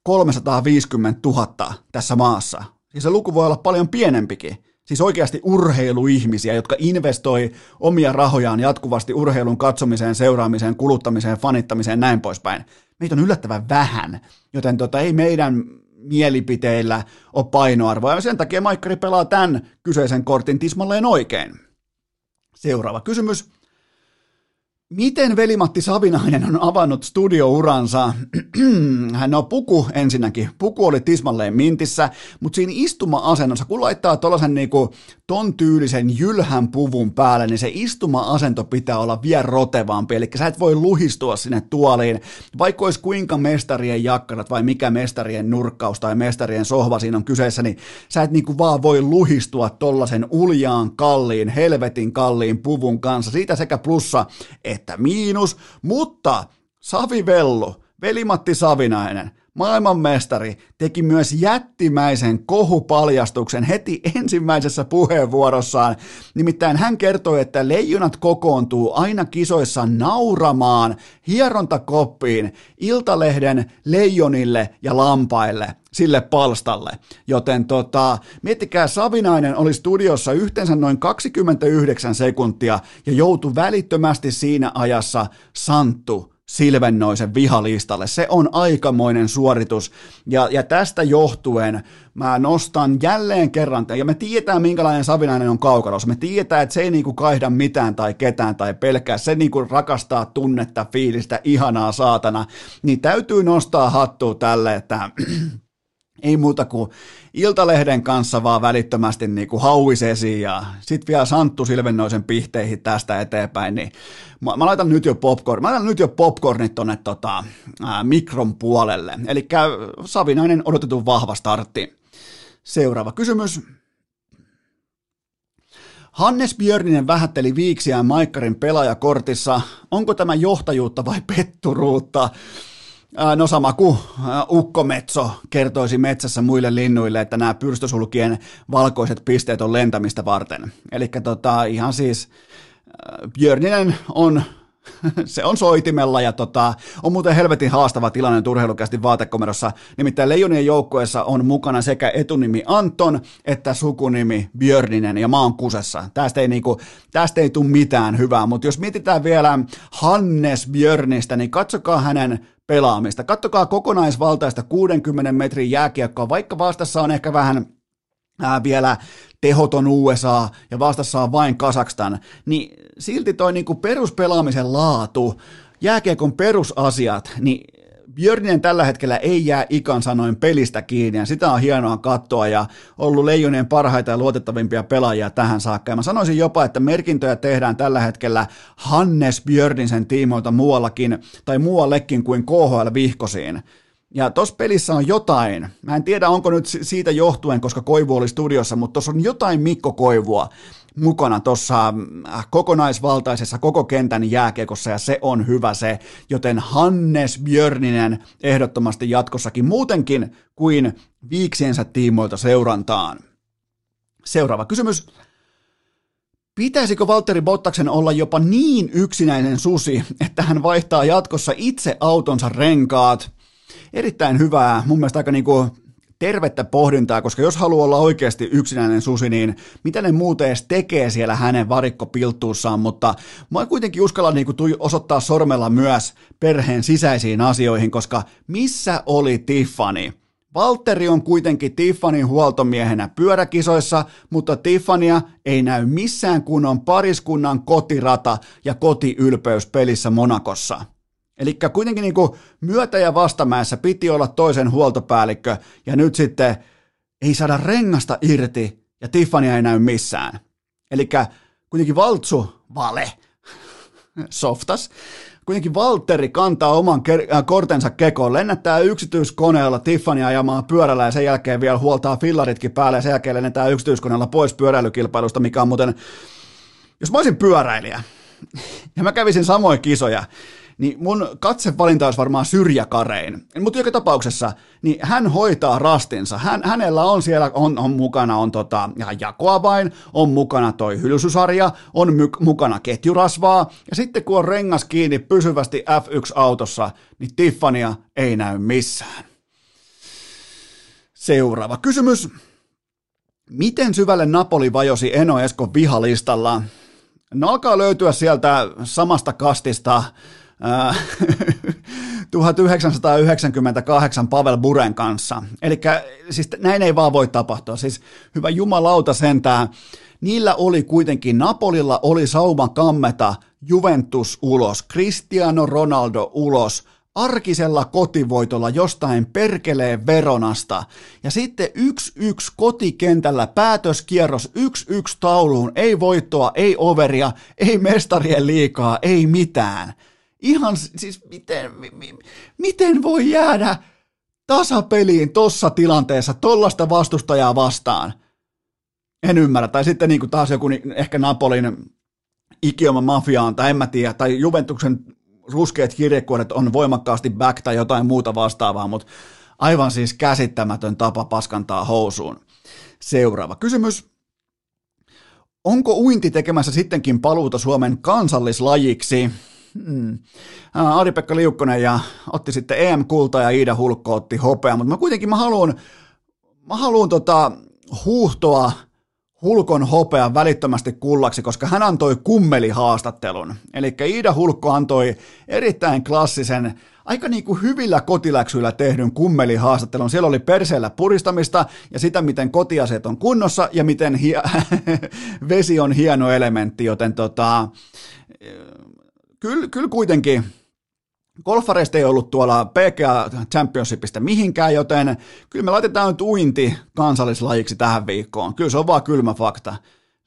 350 000 tässä maassa. Siis se luku voi olla paljon pienempikin. Siis oikeasti urheiluihmisiä, jotka investoi omia rahojaan jatkuvasti urheilun katsomiseen, seuraamiseen, kuluttamiseen, fanittamiseen näin poispäin. Meitä on yllättävän vähän, joten tota, ei meidän mielipiteillä ole painoarvoa. Ja sen takia Maikkari pelaa tämän kyseisen kortin tismalleen oikein. Seuraava kysymys. Miten Velimatti Savinainen on avannut studiouransa? Hän on puku ensinnäkin. Puku oli tismalleen mintissä, mutta siinä istuma-asennossa, kun laittaa tuollaisen niinku ton tyylisen jylhän puvun päälle, niin se istuma-asento pitää olla vielä rotevampi. Eli sä et voi luhistua sinne tuoliin, vaikka olisi kuinka mestarien jakkarat vai mikä mestarien nurkkaus tai mestarien sohva siinä on kyseessä, niin sä et niinku vaan voi luhistua tollasen uljaan kalliin, helvetin kalliin puvun kanssa. Siitä sekä plussa että miinus, mutta Savi Vellu, Velimatti Savinainen, maailmanmestari, teki myös jättimäisen kohupaljastuksen heti ensimmäisessä puheenvuorossaan. Nimittäin hän kertoi, että leijonat kokoontuu aina kisoissa nauramaan hierontakoppiin Iltalehden leijonille ja lampaille sille palstalle. Joten tota, miettikää, Savinainen oli studiossa yhteensä noin 29 sekuntia ja joutui välittömästi siinä ajassa Santtu Silvennoisen vihalistalle. Se on aikamoinen suoritus. Ja, ja tästä johtuen mä nostan jälleen kerran, ja me tietää minkälainen Savinainen on kaukalossa, me tietää, että se ei niinku kaihda mitään tai ketään tai pelkää, se niinku rakastaa tunnetta, fiilistä, ihanaa saatana, niin täytyy nostaa hattua tälle, että ei muuta kuin Iltalehden kanssa vaan välittömästi niin kuin hauisesi ja sitten vielä Santtu Silvennoisen pihteihin tästä eteenpäin, niin mä, mä laitan nyt jo popcorn, mä laitan nyt jo popcornit tonne tota, ää, mikron puolelle. Eli Savinainen odotetun vahva startti. Seuraava kysymys. Hannes Björninen vähätteli viiksiään Maikkarin pelaajakortissa. Onko tämä johtajuutta vai petturuutta? No sama kuin ukkometso kertoisi metsässä muille linnuille, että nämä pyrstösulkien valkoiset pisteet on lentämistä varten. Eli tota, ihan siis Björninen on se on soitimella ja tota, on muuten helvetin haastava tilanne turheilukästi vaatekomerossa. Nimittäin Leijonien joukkueessa on mukana sekä etunimi Anton että sukunimi Björninen ja mä oon kusessa. Tästä ei, niinku, tästä ei tule mitään hyvää, mutta jos mietitään vielä Hannes Björnistä, niin katsokaa hänen pelaamista. Kattokaa kokonaisvaltaista 60 metrin jääkiekkoa, vaikka vastassa on ehkä vähän ää, vielä tehoton USA ja vastassa on vain Kasakstan, niin silti toi niinku peruspelaamisen laatu, jääkiekon perusasiat, niin Björninen tällä hetkellä ei jää ikan sanoin pelistä kiinni, ja sitä on hienoa katsoa, ja ollut Leijonien parhaita ja luotettavimpia pelaajia tähän saakka. Ja mä sanoisin jopa, että merkintöjä tehdään tällä hetkellä Hannes Björnisen tiimoilta muuallakin, tai muuallekin kuin KHL-vihkosiin. Ja tuossa pelissä on jotain, mä en tiedä onko nyt siitä johtuen, koska Koivu oli studiossa, mutta tuossa on jotain Mikko Koivua, mukana tuossa äh, kokonaisvaltaisessa koko kentän jääkiekossa ja se on hyvä se, joten Hannes Björninen ehdottomasti jatkossakin muutenkin kuin viiksiensä tiimoilta seurantaan. Seuraava kysymys. Pitäisikö Valtteri Bottaksen olla jopa niin yksinäinen susi, että hän vaihtaa jatkossa itse autonsa renkaat? Erittäin hyvää, mun mielestä aika niinku tervettä pohdintaa, koska jos haluaa olla oikeasti yksinäinen susi, niin mitä ne muuten edes tekee siellä hänen varikkopiltuussaan, mutta mä kuitenkin uskalla niin kuin osoittaa sormella myös perheen sisäisiin asioihin, koska missä oli Tiffany? Valtteri on kuitenkin Tiffanin huoltomiehenä pyöräkisoissa, mutta Tiffania ei näy missään kunnon pariskunnan kotirata ja kotiylpeys pelissä Monakossa. Eli kuitenkin niin kuin myötä- ja vastamäessä piti olla toisen huoltopäällikkö, ja nyt sitten ei saada rengasta irti, ja Tiffania ei näy missään. Eli kuitenkin Valtsu, vale, softas, kuitenkin Valtteri kantaa oman äh, kortensa kekoon, lennättää yksityiskoneella Tiffania ajamaan pyörällä ja sen jälkeen vielä huoltaa fillaritkin päälle ja sen jälkeen lennetään yksityiskoneella pois pyöräilykilpailusta, mikä on muuten, jos mä olisin pyöräilijä ja mä kävisin samoin kisoja, niin mun katsevalinta olisi varmaan syrjäkarein. Mutta joka tapauksessa, niin hän hoitaa rastinsa. Hän, hänellä on siellä, on, on mukana on tota, jakoavain, on mukana toi hylsysarja, on my, mukana ketjurasvaa, ja sitten kun on rengas kiinni pysyvästi F1-autossa, niin Tiffania ei näy missään. Seuraava kysymys. Miten syvälle Napoli vajosi Eno Eskon vihalistalla? No alkaa löytyä sieltä samasta kastista 1998 Pavel Buren kanssa. Eli siis näin ei vaan voi tapahtua. Siis hyvä jumalauta sentään. Niillä oli kuitenkin, Napolilla oli sauma kammeta Juventus ulos, Cristiano Ronaldo ulos, arkisella kotivoitolla jostain perkeleen Veronasta. Ja sitten 1-1 kotikentällä päätöskierros 1-1 tauluun, ei voittoa, ei overia, ei mestarien liikaa, ei mitään. Ihan siis miten, mi, miten voi jäädä tasapeliin tossa tilanteessa tollasta vastustajaa vastaan? En ymmärrä. Tai sitten niin kuin taas joku ehkä Napolin ikioma mafiaan, tai en mä tiedä, tai Juventuksen ruskeat kirjekuoret on voimakkaasti back tai jotain muuta vastaavaa, mutta aivan siis käsittämätön tapa paskantaa housuun. Seuraava kysymys. Onko uinti tekemässä sittenkin paluuta Suomen kansallislajiksi? Hmm. Ari-Pekka Liukkonen ja otti sitten EM-kulta ja Iida Hulkko otti hopea, mutta mä kuitenkin mä haluan, mä haluan tota, huuhtoa, Hulkon hopean välittömästi kullaksi, koska hän antoi kummelihaastattelun. Eli Iida Hulkko antoi erittäin klassisen, aika niin kuin hyvillä kotiläksyillä tehdyn kummelihaastattelun. Siellä oli perseellä puristamista ja sitä, miten kotiaseet on kunnossa ja miten hi- vesi on hieno elementti, joten tota, kyllä, kyllä kuitenkin Golfareista ei ollut tuolla PGA Championshipista mihinkään, joten kyllä me laitetaan nyt uinti kansallislajiksi tähän viikkoon. Kyllä se on vaan kylmä fakta.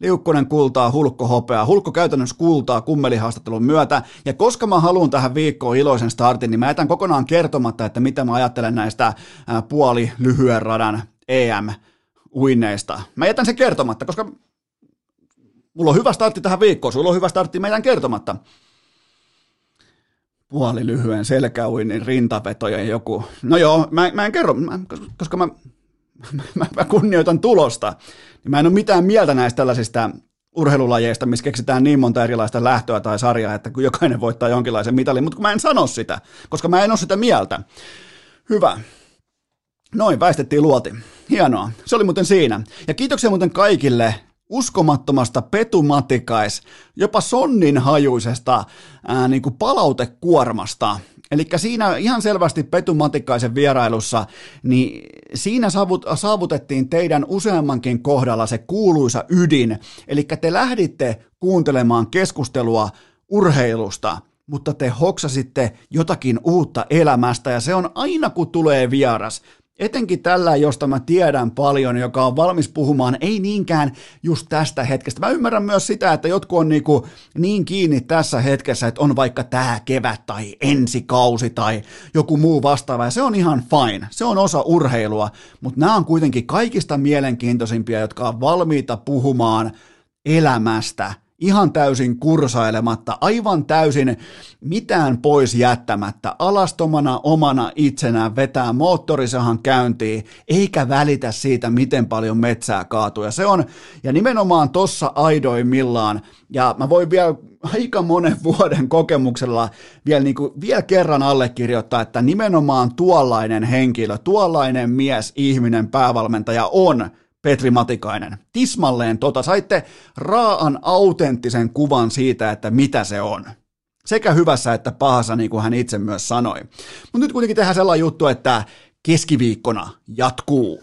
Liukkonen kultaa, hulkko hopea. Hulkko käytännössä kultaa kummelihaastattelun myötä. Ja koska mä haluan tähän viikkoon iloisen startin, niin mä jätän kokonaan kertomatta, että mitä mä ajattelen näistä puoli lyhyen radan EM-uinneista. Mä jätän sen kertomatta, koska mulla on hyvä startti tähän viikkoon, sulla on hyvä startti, mä jätän kertomatta puoli lyhyen selkäuinnin rintaveto ja joku. No joo, mä, mä en kerro, mä, koska mä, mä, mä kunnioitan tulosta. Niin mä en ole mitään mieltä näistä tällaisista urheilulajeista, missä keksitään niin monta erilaista lähtöä tai sarjaa, että kun jokainen voittaa jonkinlaisen mitalin, mutta kun mä en sano sitä, koska mä en ole sitä mieltä. Hyvä. Noin, väistettiin luoti. Hienoa. Se oli muuten siinä. Ja kiitoksia muuten kaikille uskomattomasta petumatikais, jopa sonnin hajuisesta ää, niin kuin palautekuormasta. Eli siinä ihan selvästi Petu Matikaisen vierailussa, niin siinä saavut, saavutettiin teidän useammankin kohdalla se kuuluisa ydin. Eli te lähditte kuuntelemaan keskustelua urheilusta, mutta te hoksasitte jotakin uutta elämästä ja se on aina kun tulee vieras, Etenkin tällä, josta mä tiedän paljon, joka on valmis puhumaan, ei niinkään just tästä hetkestä. Mä ymmärrän myös sitä, että jotkut on niinku niin kiinni tässä hetkessä, että on vaikka tämä kevät tai ensi kausi tai joku muu vastaava, ja se on ihan fine. Se on osa urheilua, mutta nämä on kuitenkin kaikista mielenkiintoisimpia, jotka on valmiita puhumaan elämästä – ihan täysin kursailematta, aivan täysin mitään pois jättämättä, alastomana omana itsenään vetää moottorisahan käyntiin, eikä välitä siitä, miten paljon metsää kaatuu. Ja se on, ja nimenomaan tossa aidoimmillaan, ja mä voin vielä aika monen vuoden kokemuksella vielä, niin kuin, vielä kerran allekirjoittaa, että nimenomaan tuollainen henkilö, tuollainen mies, ihminen, päävalmentaja on Petri Matikainen. Tismalleen tota. Saitte raaan autenttisen kuvan siitä, että mitä se on. Sekä hyvässä että pahassa, niin kuin hän itse myös sanoi. Mutta nyt kuitenkin tehdään sellainen juttu, että keskiviikkona jatkuu.